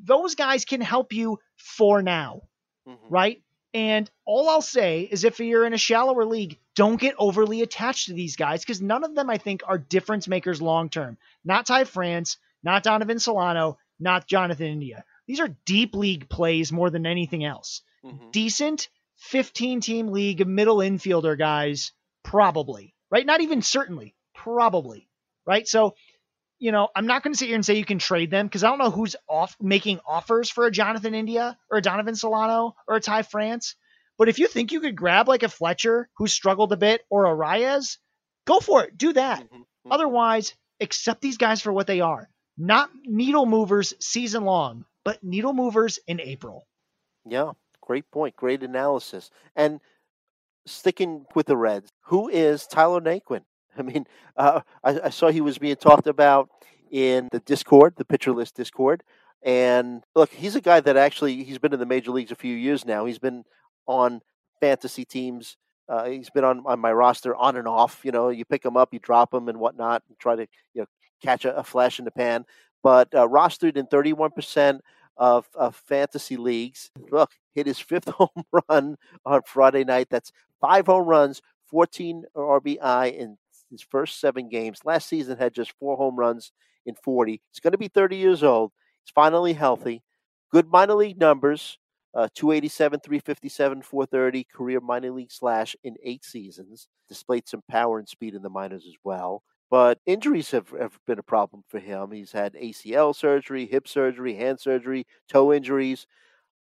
Those guys can help you for now Mhm. right? And all I'll say is if you're in a shallower league, don't get overly attached to these guys because none of them, I think, are difference makers long term. Not Ty France, not Donovan Solano, not Jonathan India. These are deep league plays more than anything else. Mhm. Decent 15 team league middle infielder guys, probably, right? Not even certainly, probably, right? So, you know, I'm not going to sit here and say you can trade them because I don't know who's off making offers for a Jonathan India or a Donovan Solano or a Ty France. But if you think you could grab like a Fletcher who struggled a bit or a Reyes, go for it. Do that. Mhm. Mhm. Otherwise, accept these guys for what they are. Not needle movers season long, but needle movers in April. Yeah, great point. Great analysis. And sticking with the Reds, who is Tyler Naquin? I mean, uh, I, I saw he was being talked about in the Discord, the pitcher list Discord. And look, he's a guy that actually he's been in the major leagues a few years now. He's been on fantasy teams. Uh, he's been on, on my roster on and off. You know, you pick him up, you drop him, and whatnot, and try to you know catch a, a flash in the pan. But uh, rostered in 31% of, of fantasy leagues. Look, hit his fifth home run on Friday night. That's five home runs, 14 RBI in his first seven games. Last season had just four home runs in 40. He's going to be 30 years old. He's finally healthy. Good minor league numbers. Uh, 287, 357, 430 career minor league slash in eight seasons. Displayed some power and speed in the minors as well. But injuries have, have been a problem for him. He's had ACL surgery, hip surgery, hand surgery, toe injuries.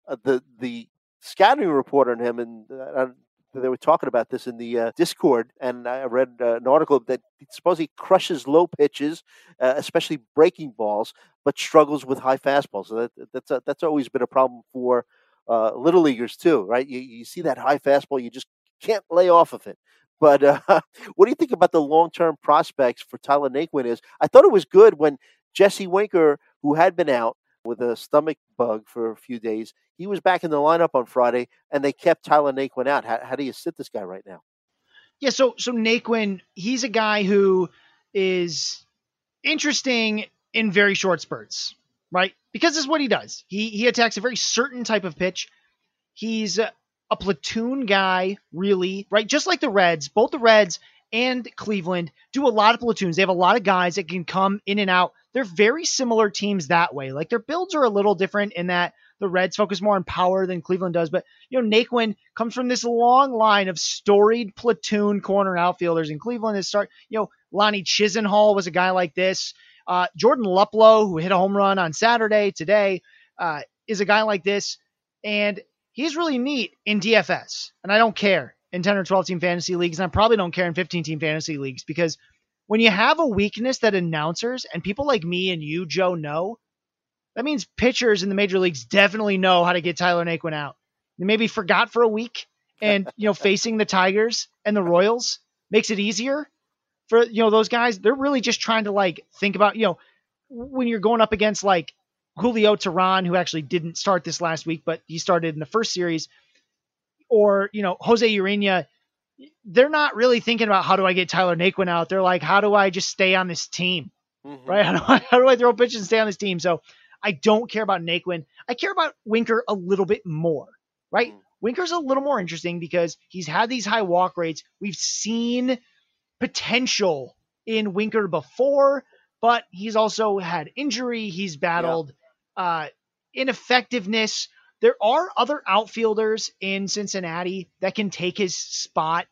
Uh, the the scouting report on him, and uh, they were talking about this in the uh, Discord, and I read uh, an article that supposedly crushes low pitches, uh, especially breaking balls, but struggles with high fastballs. So that, that's a, that's always been a problem for uh, little leaguers too, right? You, you see that high fastball, you just can't lay off of it. But uh, what do you think about the long term prospects for Tyler Naquin? Is I thought it was good when Jesse Winker, who had been out, with a stomach bug for a few days. He was back in the lineup on Friday, and they kept Tyler Naquin out. How, how do you sit this guy right now? Yeah, so so Naquin, he's a guy who is interesting in very short spurts, right? Because this is what he does. He he attacks a very certain type of pitch. He's a, platoon guy, really, right? Just like the Reds, both the Reds and Cleveland do a lot of platoons. They have a lot of guys that can come in and out they're very similar teams that way. Like their builds are a little different in that the Reds focus more on power than Cleveland does. But, you know, Naquin comes from this long line of storied platoon corner outfielders. And Cleveland is start, you know, Lonnie Chisenhall was a guy like this. Uh, Jordan Luplow, who hit a home run on Saturday today, uh, is a guy like this. And he's really neat in DFS. And I don't care in 10 or 12 team fantasy leagues. And I probably don't care in 15 team fantasy leagues because – when you have a weakness that announcers and people like me and you, Joe, know, that means pitchers in the major leagues definitely know how to get Tyler Naquin out. They maybe forgot for a week, and you know, facing the Tigers and the Royals makes it easier for you know those guys. They're really just trying to like think about you know when you're going up against like Julio Teheran, who actually didn't start this last week, but he started in the first series, or you know Jose Ureña, they're not really thinking about how do I get Tyler Naquin out. They're like, how do I just stay on this team? Mm-hmm. Right? How do, I, how do I throw pitches and stay on this team? So I don't care about Naquin. I care about Winker a little bit more, right? Mm-hmm. Winker's a little more interesting because he's had these high walk rates. We've seen potential in Winker before, but he's also had injury. He's battled yeah. Uh, ineffectiveness. There are other outfielders in Cincinnati that can take his spot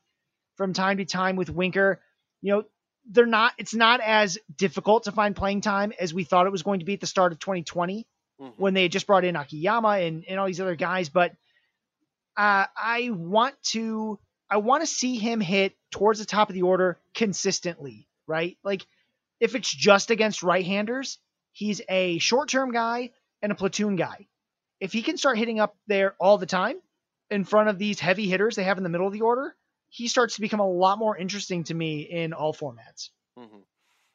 from time to time with Winker. You know, they're not it's not as difficult to find playing time as we thought it was going to be at the start of 2020 mm-hmm. when they had just brought in Akiyama and, and all these other guys. But uh, I want to I want to see him hit towards the top of the order consistently, right? Like if it's just against right-handers, he's a short-term guy and a platoon guy if he can start hitting up there all the time in front of these heavy hitters they have in the middle of the order, he starts to become a lot more interesting to me in all formats. Mm-hmm.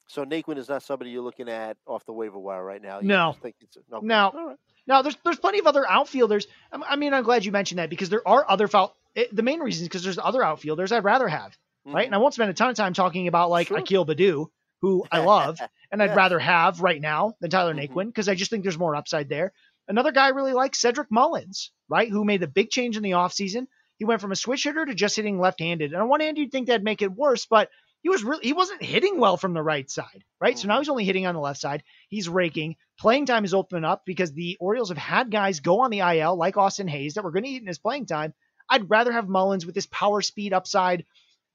So Naquin is not somebody you're looking at off the waiver wire right now. You no, think it's, no, no, right. no. There's there's plenty of other outfielders. I mean, I'm glad you mentioned that because there are other foul. It, the main reason is because there's other outfielders I'd rather have, mm-hmm. right? And I won't spend a ton of time talking about like sure. Akil Baddoo, who I love and I'd rather have right now than Tyler mm-hmm. Naquin because I just think there's more upside there. Another guy I really like, Cedric Mullins, right? Who made the big change in the offseason. He went from a switch hitter to just hitting left-handed. And on one hand, you'd think that'd make it worse, but he was really he wasn't hitting well from the right side, right? So now he's only hitting on the left side. He's raking. Playing time is opening up because the Orioles have had guys go on the IL like Austin Hays that were going to eat in his playing time. I'd rather have Mullins with his power speed upside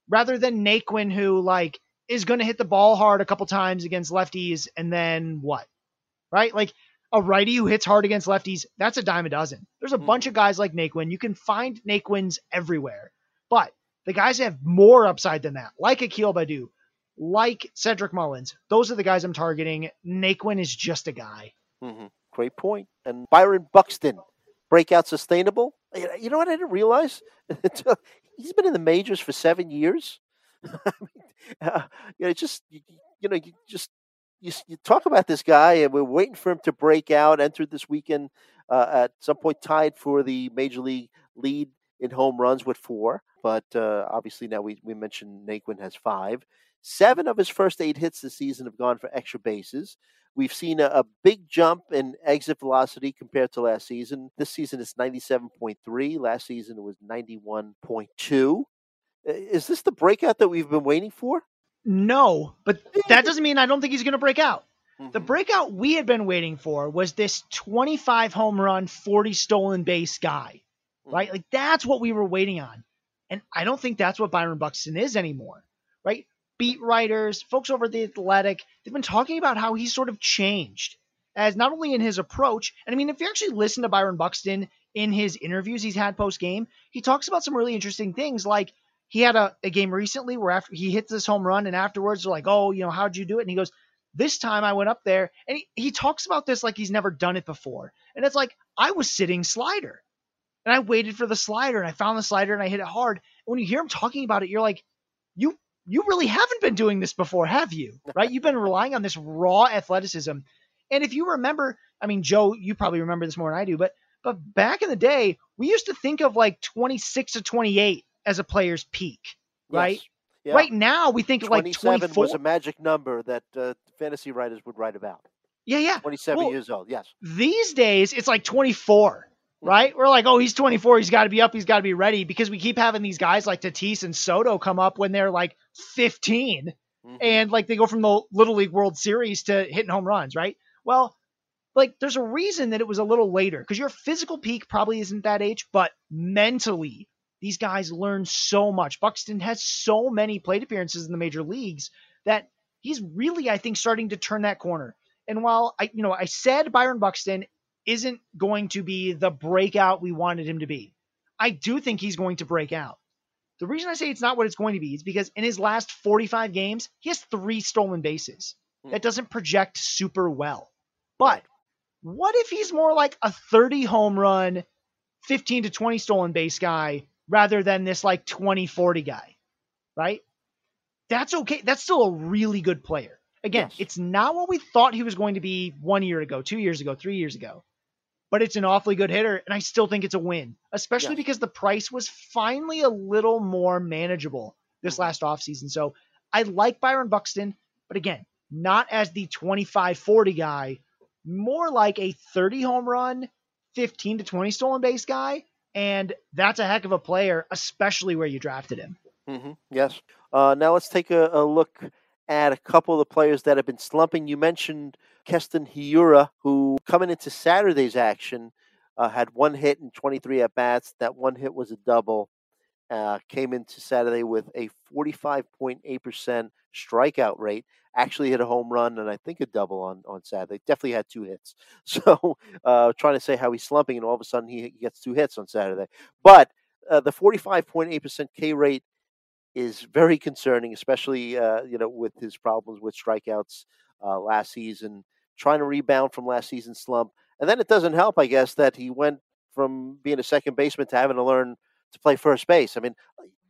rather than Naquin, who like is going to hit the ball hard a couple times against lefties and then what? Right? Like a righty who hits hard against lefties, that's a dime a dozen. There's a mm. bunch of guys like Naquin. You can find Naquins everywhere. But the guys that have more upside than that, like Akil Baddoo, like Cedric Mullins, those are the guys I'm targeting. Naquin is just a guy. Mm-hmm. Great point. And Byron Buxton, breakout sustainable? You know what I didn't realize? He's been in the majors for seven years. uh, you know, just you, you know, you just you, you talk about this guy, and we're waiting for him to break out. Entered this weekend uh, at some point, tied for the major league lead in home runs with four. But uh, obviously, now we, we mentioned Naquin has five. Seven of his first eight hits this season have gone for extra bases. We've seen a, a, big jump in exit velocity compared to last season. This season it's 97.3. Last season it was 91.2. Is this the breakout that we've been waiting for? No, but that doesn't mean I don't think he's going to break out. Mm-hmm. The breakout we had been waiting for was this 25 home run, 40 stolen base guy, mm-hmm. right? Like that's what we were waiting on. And I don't think that's what Byron Buxton is anymore, right? Beat writers, folks over at the Athletic, they've been talking about how he's sort of changed as not only in his approach, and I mean, if you actually listen to Byron Buxton in his interviews he's had post game, he talks about some really interesting things. Like he had a, a game recently where after he hits this home run and afterwards they're like, oh, you know, how'd you do it? And he goes, this time I went up there and he, he talks about this like he's never done it before. And it's like, I was sitting slider and I waited for the slider and I found the slider and I hit it hard. And when you hear him talking about it, you're like, you you really haven't been doing this before, have you? Right? You've been relying on this raw athleticism. And if you remember, I mean, Joe, you probably remember this more than I do, but but back in the day, we used to think of like 26 to 28 as a player's peak, right? Yes. Yeah. Right now, we think like 27 24. was a magic number that uh, fantasy writers would write about. yeah, yeah. 27 Well, years old, yes. These days, it's like 24, right? We're like, oh, he's 24. He's got to be up. He's got to be ready because we keep having these guys like Tatis and Soto come up when they're like 15 Mhm. and like they go from the Little League World Series to hitting home runs, right? Well, like there's a reason that it was a little later because your physical peak probably isn't that age, but mentally, these guys learn so much. Buxton has so many plate appearances in the major leagues that he's really, I think, starting to turn that corner. And while I, you know, I said Byron Buxton isn't going to be the breakout we wanted him to be, I do think he's going to break out. The reason I say it's not what it's going to be is because in his last 45 games, he has three stolen bases. Hmm. That doesn't project super well. But what if he's more like a 30 home run, 15 to 20 stolen base guy rather than this like 2040 guy? Right? That's okay. That's still a really good player. Again, Yes. it's not what we thought he was going to be one year ago, two years ago, three years ago. But it's an awfully good hitter, and I still think it's a win, especially Yes. because the price was finally a little more manageable this Mhm. last offseason. So I like Byron Buxton, but again, not as the 25 40 guy, more like a 30 home run, 15 to 20 stolen base guy. And that's a heck of a player, especially where you drafted him. hmm Yes. Uh, now let's take a, a look at a couple of the players that have been slumping. You mentioned Keston Hiura, who coming into Saturday's action uh, had one hit and 23 at bats. That one hit was a double. Uh, came into Saturday with a 45.8% strikeout rate. Actually hit a home run and I think a double on, on Saturday. Definitely had two hits. So uh, trying to say how he's slumping and all of a sudden he gets two hits on Saturday. But uh, the 45.8% K rate is very concerning, especially uh, you know with his problems with strikeouts uh, last season, trying to rebound from last season's slump, and then it doesn't help, I guess, that he went from being a second baseman to having to learn to play first base. I mean,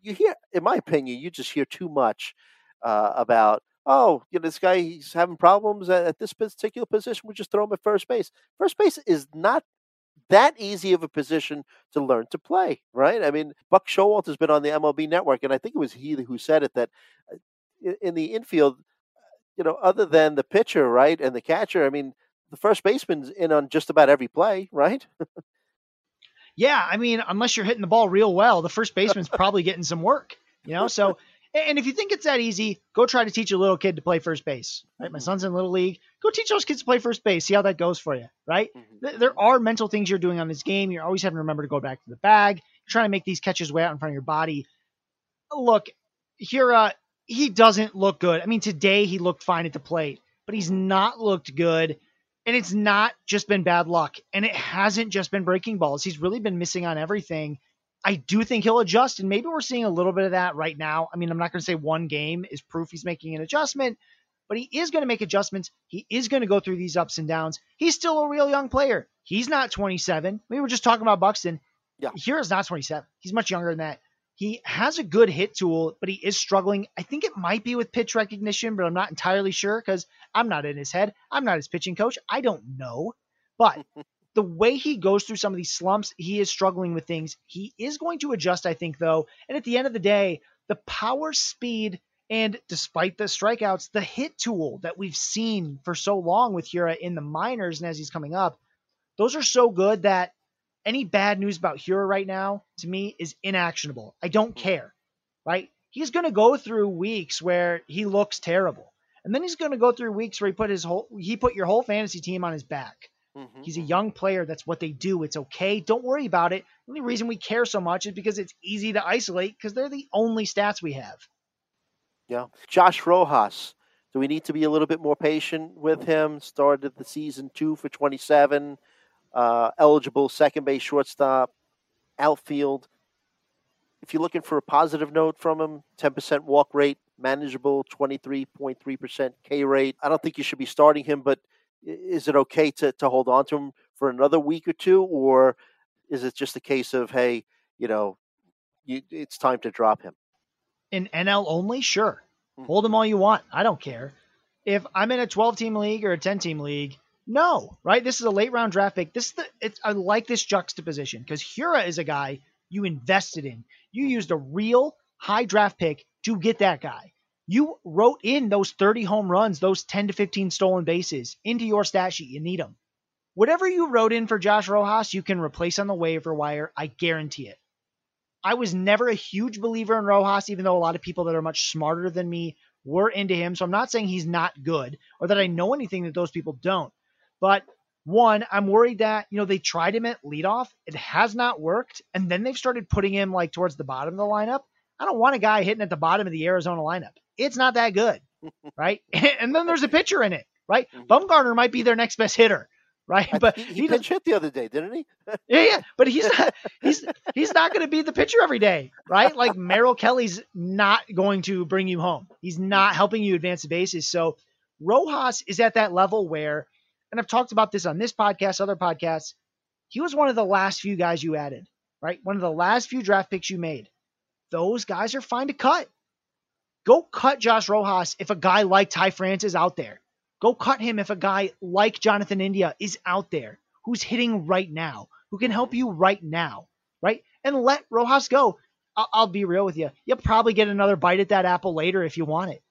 you hear, in my opinion, you just hear too much uh, about. Oh, you know, this guy he's having problems at, at this particular position. We just throw him at first base. First base is not that easy of a position to learn to play, right? I mean, Buck Showalter has been on the MLB Network, and I think it was he who said it that uh, in the infield, you know, other than the pitcher, right, and the catcher, I mean, the first baseman's in on just about every play, right? Yeah, I mean, unless you're hitting the ball real well, the first baseman's probably getting some work, you know? So, and if you think it's that easy, go try to teach a little kid to play first base, right? My Mhm. son's in little league. Go teach those kids to play first base. See how that goes for you, right? Mhm. There are mental things you're doing on this game. You're always having to remember to go back to the bag. You're trying to make these catches way out in front of your body. Look, Hiura, he doesn't look good. I mean, today he looked fine at the plate, but he's not looked good. And it's not just been bad luck. And it hasn't just been breaking balls. He's really been missing on everything. I do think he'll adjust. And maybe we're seeing a little bit of that right now. I mean, I'm not going to say one game is proof he's making an adjustment, but he is going to make adjustments. He is going to go through these ups and downs. He's still a real young player. He's not 27. We were just talking about Buxton. Yeah. Here's not 27. He's much younger than that. He has a good hit tool, but he is struggling. I think it might be with pitch recognition, but I'm not entirely sure because I'm not in his head. I'm not his pitching coach. I don't know. But the way he goes through some of these slumps, he is struggling with things. He is going to adjust, I think, though. And at the end of the day, the power, speed, and despite the strikeouts, the hit tool that we've seen for so long with Hiura in the minors and as he's coming up, those are so good that any bad news about Hiura right now, to me, is inactionable. I don't care, right? He's going to go through weeks where he looks terrible. And then he's going to go through weeks where he put his whole he put your whole fantasy team on his back. Mhm, He's a young player. That's what they do. It's okay. Don't worry about it. The only reason we care so much is because it's easy to isolate because they're the only stats we have. Yeah. Josh Rojas. Do we need to be a little bit more patient with him? Started the season two for 27. Uh, eligible, second base, shortstop, outfield. If you're looking for a positive note from him, 10% walk rate, manageable, 23.3% K rate. I don't think you should be starting him, but is it okay to, to hold on to him for another week or two? Or is it just a case of, hey, you know, you, it's time to drop him? In NL only, sure. Mm-hmm. Hold him all you want. I don't care. If I'm in a 12 team league or a 10 team league, no, right? This is a late round draft pick. This is the it's I like this juxtaposition because Hiura is a guy you invested in. You used a real high draft pick to get that guy. You wrote in those 30 home runs, those 10 to 15 stolen bases into your stat sheet. You need them. Whatever you wrote in for Josh Rojas, you can replace on the waiver wire. I guarantee it. I was never a huge believer in Rojas, even though a lot of people that are much smarter than me were into him. So I'm not saying he's not good or that I know anything that those people don't. But one, I'm worried that, you know, they tried him at leadoff. It has not worked. And then they've started putting him like towards the bottom of the lineup. I don't want a guy hitting at the bottom of the Arizona lineup. It's not that good. right. and then there's a pitcher in it. Right. Mm-hmm. Bumgarner might be their next best hitter right? But he, he, he hit the other day, didn't he? yeah, yeah. But he's not he's he's not going to be the pitcher every day, right? Like Merrill Kelly's not going to bring you home. He's not helping you advance the bases. So Rojas is at that level where, and I've talked about this on this podcast, other podcasts. He was one of the last few guys you added, right? One of the last few draft picks you made. Those guys are fine to cut. Go cut Josh Rojas if a guy like Ty France is out there. Go cut him if a guy like Jonathan India is out there who's hitting right now, who can help you right now, right? And let Rojas go. I'll, I'll be real with you. You'll probably get another bite at that apple later if you want it.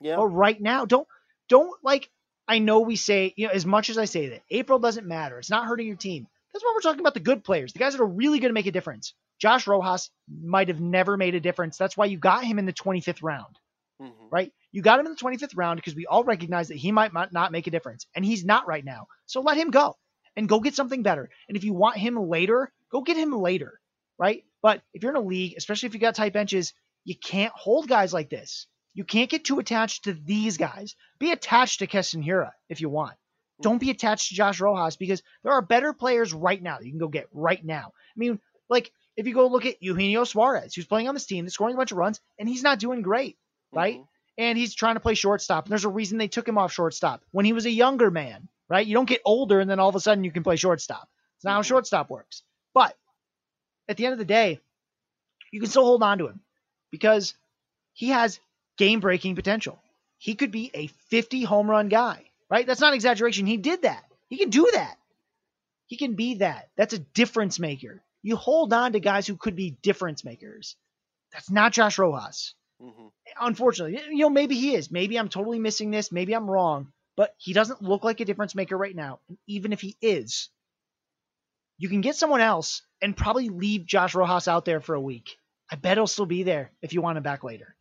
Yeah. But right now, don't don't like. I know we say you know as much as I say that April doesn't matter. It's not hurting your team. That's why we're talking about the good players, the guys that are really going to make a difference. Josh Rojas might have never made a difference. That's why you got him in the 25th round, mm-hmm. right? You got him in the 25th round because we all recognize that he might not make a difference, and he's not right now. So let him go and go get something better. And if you want him later, go get him later, right? But if you're in a league, especially if you got tight benches, you can't hold guys like this. You can't get too attached to these guys. Be attached to Keston Hiura if you want. Don't be attached to Josh Rojas because there are better players right now that you can go get right now. I mean, like if you go look at Eugenio Suarez, who's playing on this team, that's scoring a bunch of runs, and he's not doing great, right? Mm-hmm and he's trying to play shortstop. And there's a reason they took him off shortstop when he was a younger man, right? You don't get older and then all of a sudden you can play shortstop. It's not how mm-hmm. shortstop works. But at the end of the day, you can still hold on to him because he has game breaking potential. He could be a 50 home run guy, right? That's not exaggeration. He did that. He can do that. He can be that. That's a difference maker. You hold on to guys who could be difference makers. That's not Josh Rojas. Mm-hmm. Unfortunately, you know, maybe he is. Maybe I'm totally missing this. Maybe I'm wrong. But he doesn't look like a difference maker right now. And even if he is, you can get someone else and probably leave Josh Rojas out there for a week. I bet he'll still be there if you want him back later.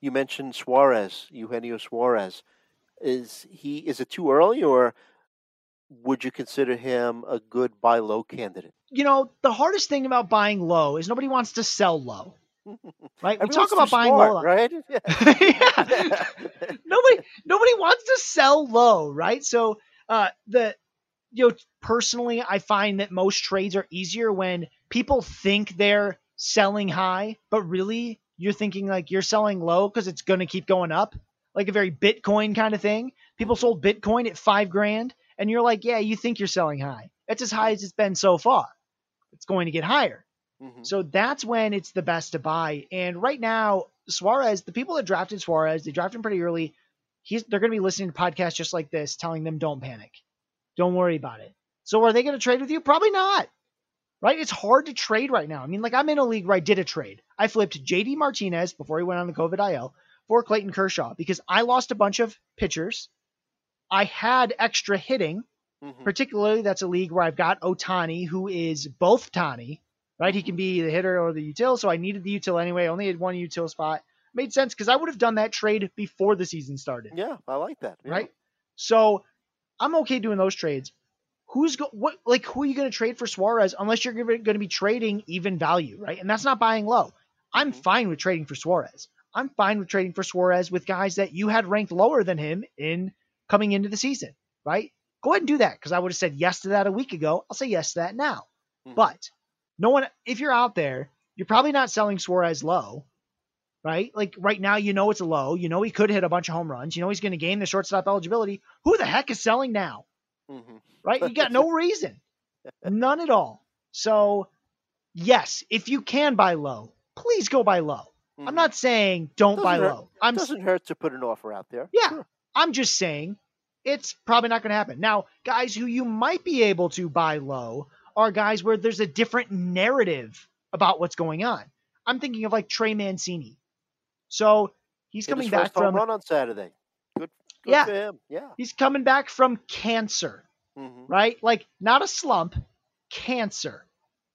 You mentioned Suarez, Eugenio Suarez. Is he is it too early or would you consider him a good buy low candidate? You know, the hardest thing about buying low is nobody wants to sell low. Right? We talk about buying smart, low, right? Yeah. yeah. nobody nobody wants to sell low, right? So uh, the you know personally, I find that most trades are easier when people think they're selling high, but really you're thinking like you're selling low because it's going to keep going up, like a very Bitcoin kind of thing. People sold Bitcoin at five grand, and you're like, yeah, you think you're selling high. That's as high as it's been so far. It's going to get higher. Mm-hmm. So that's when it's the best to buy. And right now, Suarez, the people that drafted Suarez, they drafted him pretty early. He's they're going to be listening to podcasts just like this, telling them don't panic, don't worry about it. So are they going to trade with you? Probably not. Right? It's hard to trade right now. I mean, like I'm in a league where I did a trade. I flipped JD Martinez before he went on the COVID IL for Clayton Kershaw because I lost a bunch of pitchers. I had extra hitting. Mm-hmm. Particularly, that's a league where I've got Ohtani, who is both Tani, right? He can be the hitter or the util. So I needed the util anyway. I only had one util spot. Made sense because I would have done that trade before the season started. Yeah, I like that. Yeah. Right. So I'm okay doing those trades. Who's go what like who are you going to trade for Suarez unless you're going to be trading even value, right? And that's not buying low. I'm mm-hmm. fine with trading for Suarez. I'm fine with trading for Suarez with guys that you had ranked lower than him in coming into the season, right? go ahead and do that because I would have said yes to that a week ago. I'll say yes to that now. Mhm. But no one, if you're out there, you're probably not selling Suarez low, right? Like right now, you know it's a low. You know he could hit a bunch of home runs. You know he's going to gain the shortstop eligibility. Who the heck is selling now, Mhm. right? You got no reason, none at all. So, yes, if you can buy low, please go buy low. I'm Mhm. not saying don't Doesn't buy hurt- low. I'm s- doesn't hurt to put an offer out there. Yeah. Sure. I'm just saying it's probably not going to happen. Now, guys who you might be able to buy low are guys where there's a different narrative about what's going on. I'm thinking of like Trey Mancini. So he's coming back from run on Saturday. Good, Yeah. Yeah. he's coming back from cancer, hmm right? Like not a slump, cancer.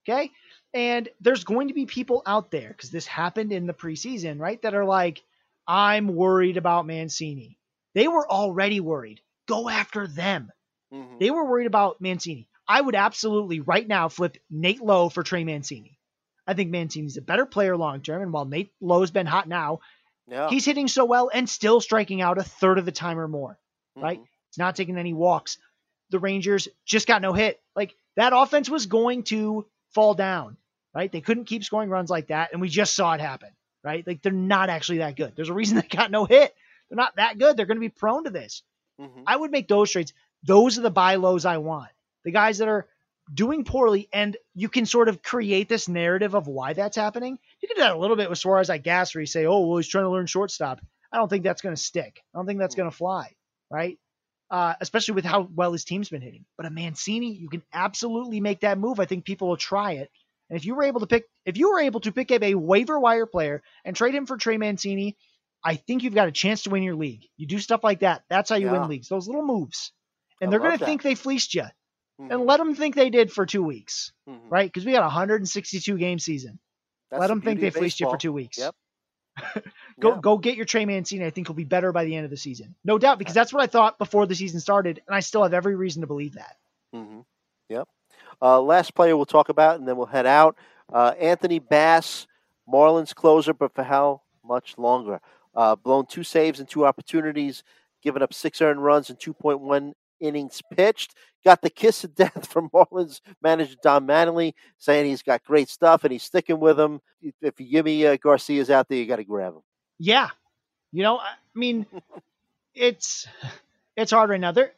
Okay? And there's going to be people out there because this happened in the preseason, right? That are like, I'm worried about Mancini. They were already worried. Go after them. hmm They were worried about Mancini. I would absolutely right now flip Nate Lowe for Trey Mancini. I think Mancini's a better player long term. And while Nate Lowe's been hot now, Yeah. he's hitting so well and still striking out a third of the time or more. right? Mhm. He's not taking any walks. The Rangers just got no hit. Like that offense was going to fall down, right? They couldn't keep scoring runs like that. And we just saw it happen, right? Like they're not actually that good. There's a reason they got no hit. They're not that good. They're going to be prone to this. Mhm. I would make those trades. Those are the buy lows I want. The guys that are doing poorly, and you can sort of create this narrative of why that's happening. You can do that a little bit with Suarez, I guess, where you say, "Oh, well, he's trying to learn shortstop." I don't think that's going to stick. I don't think that's going to fly, right? Uh, especially with how well his team's been hitting. But a Mancini, you can absolutely make that move. I think people will try it. And if you were able to pick, if you were able to pick up a waiver wire player and trade him for Trey Mancini, I think you've got a chance to win your league. You do stuff like that. That's how you Yeah. win leagues. Those little moves, and I they're going to think they fleeced you, Mhm. and let them think they did for two weeks, Mhm. right? Because we got a 162 game season. That's let the them think they fleeced you for two weeks. Yep. Go Yeah. go get your Trey Mancini. I think he'll be better by the end of the season, no doubt, because that's what I thought before the season started, and I still have every reason to believe that. hmm Yep. Uh, last player we'll talk about, and then we'll head out. Uh, Anthony Bass, Marlins closer, but for how much longer? Uh, blown two saves and two opportunities, given up six earned runs and 2.1 innings pitched. Got the kiss of death from Marlins manager Don Mattingly, saying he's got great stuff and he's sticking with him. If Yimi uh, Garcia's out there, you got to grab him. Yeah, you know, I mean, it's it's hard right now. There,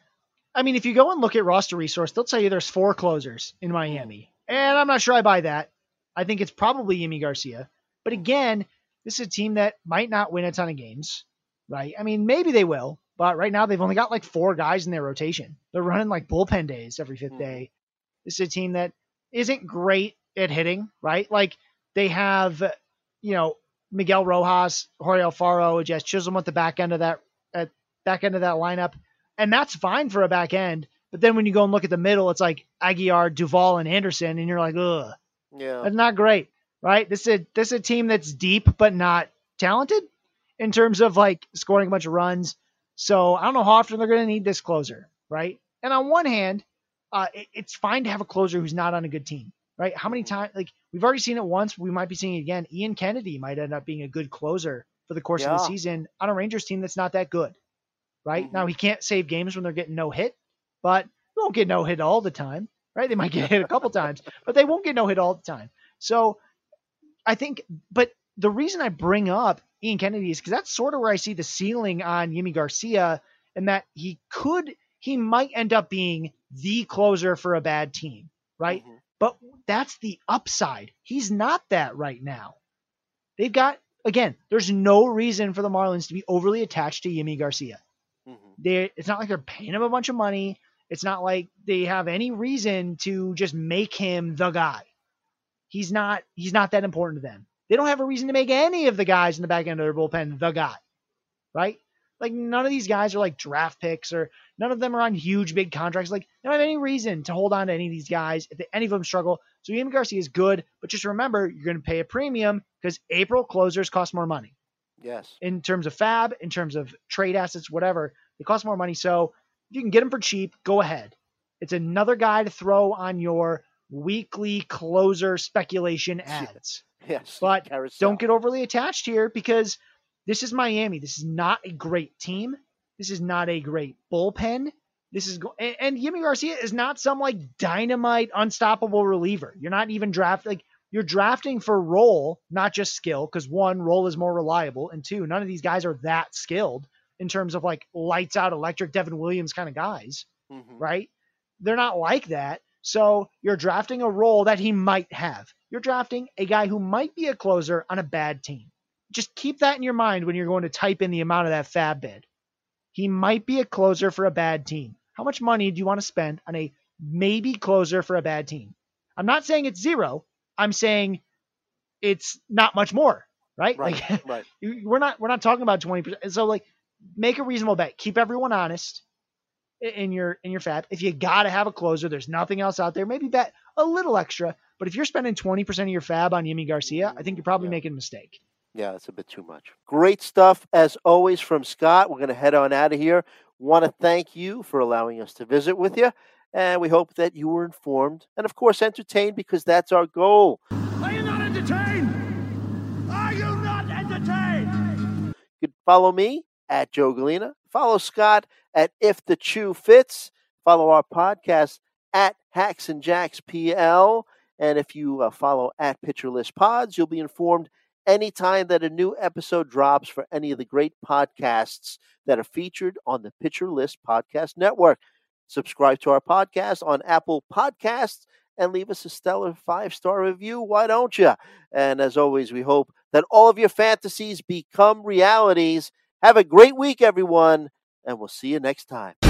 I mean, if you go and look at roster resource, they'll tell you there's four closers in Miami, and I'm not sure I buy that. I think it's probably Yimi Garcia, but again, this is a team that might not win a ton of games, right? I mean, maybe they will, but right now they've only got like four guys in their rotation. They're running like bullpen days every 5th Mhm. day. This is a team that isn't great at hitting, right? Like they have, you know, Miguel Rojas, Jorge Alfaro, Jazz Chisholm at the back end of that at back end of that lineup, and that's fine for a back end. But then when you go and look at the middle, it's like Aguilar, Duvall, and Anderson, and you're like, ugh, Yeah. that's not great, right? This is a, this is a team that's deep but not talented in terms of like scoring a bunch of runs. So I don't know how often they're going to need this closer, right? And on one hand, uh, it- it's fine to have a closer who's not on a good team, right? How many times, like we've already seen it once, we might be seeing it again. Ian Kennedy might end up being a good closer for the course of the season on a Rangers team that's not that good, right? Mhm. Now he can't save games when they're getting no hit, but they won't get no hit all the time, right? They might get hit a couple times, but they won't get no hit all the time. So I think, but the reason I bring up Ian Kennedy is because that's sort of where I see the ceiling on Yimi Garcia, and that he could, he might end up being the closer for a bad team, right? Mhm. But that's the upside. He's not that right now. They've got, again, there's no reason for the Marlins to be overly attached to Yimi Garcia. Mhm. They, it's not like they're paying him a bunch of money. It's not like they have any reason to just make him the guy. He's not. He's not that important to them. They don't have a reason to make any of the guys in the back end of their bullpen the guy, right? Like none of these guys are like draft picks, or none of them are on huge big contracts. Like they don't have any reason to hold on to any of these guys if they, any of them struggle. So Ian Garcia is good, but just remember you're going to pay a premium because April closers cost more money Yes. in terms of FAAB, in terms of trade assets, whatever. They cost more money. So if you can get them for cheap, go ahead. It's another guy to throw on your weekly closer speculation ads. Yes. But Carousel. Don't get overly attached here because this is Miami. This is not a great team. This is not a great bullpen. This is go- and, and Yimi Garcia is not some like dynamite, unstoppable reliever. You're not even draft like you're drafting for role, not just skill, because one, role is more reliable, and two, none of these guys are that skilled in terms of like lights out electric Devin Williams kind of guys, Mhm. right? They're not like that. So you're drafting a role that he might have. You're drafting a guy who might be a closer on a bad team. Just keep that in your mind when you're going to type in the amount of that FAAB bid. He might be a closer for a bad team. How much money do you want to spend on a maybe closer for a bad team? I'm not saying it's zero. I'm saying it's not much more, right? Right, Like right. we're not we're not talking about 20%. So like make a reasonable bet. Keep everyone honest in your in your FAAB. If you got to have a closer, there's nothing else out there. Maybe bet a little extra. But if you're spending 20% of your FAAB on Yimi Garcia, I think you're probably Yeah. making a mistake. Yeah, that's a bit too much. Great stuff as always from Scott. We're going to head on out of here. Want to thank you for allowing us to visit with you. And we hope that you were informed and, of course, entertained because that's our goal. Are you not entertained? Are you not entertained? You can follow me at Joe Gallina. Follow Scott at If the Chu Fits. Follow our podcast at Hacks and Jacks PL. And if you uh, follow at Pitcher List Pods, you'll be informed anytime that a new episode drops for any of the great podcasts that are featured on the Pitcher List Podcast Network. Subscribe to our podcast on Apple Podcasts and leave us a stellar five star review. Why don't you? And as always, we hope that all of your fantasies become realities. Have a great week, everyone, and we'll see you next time.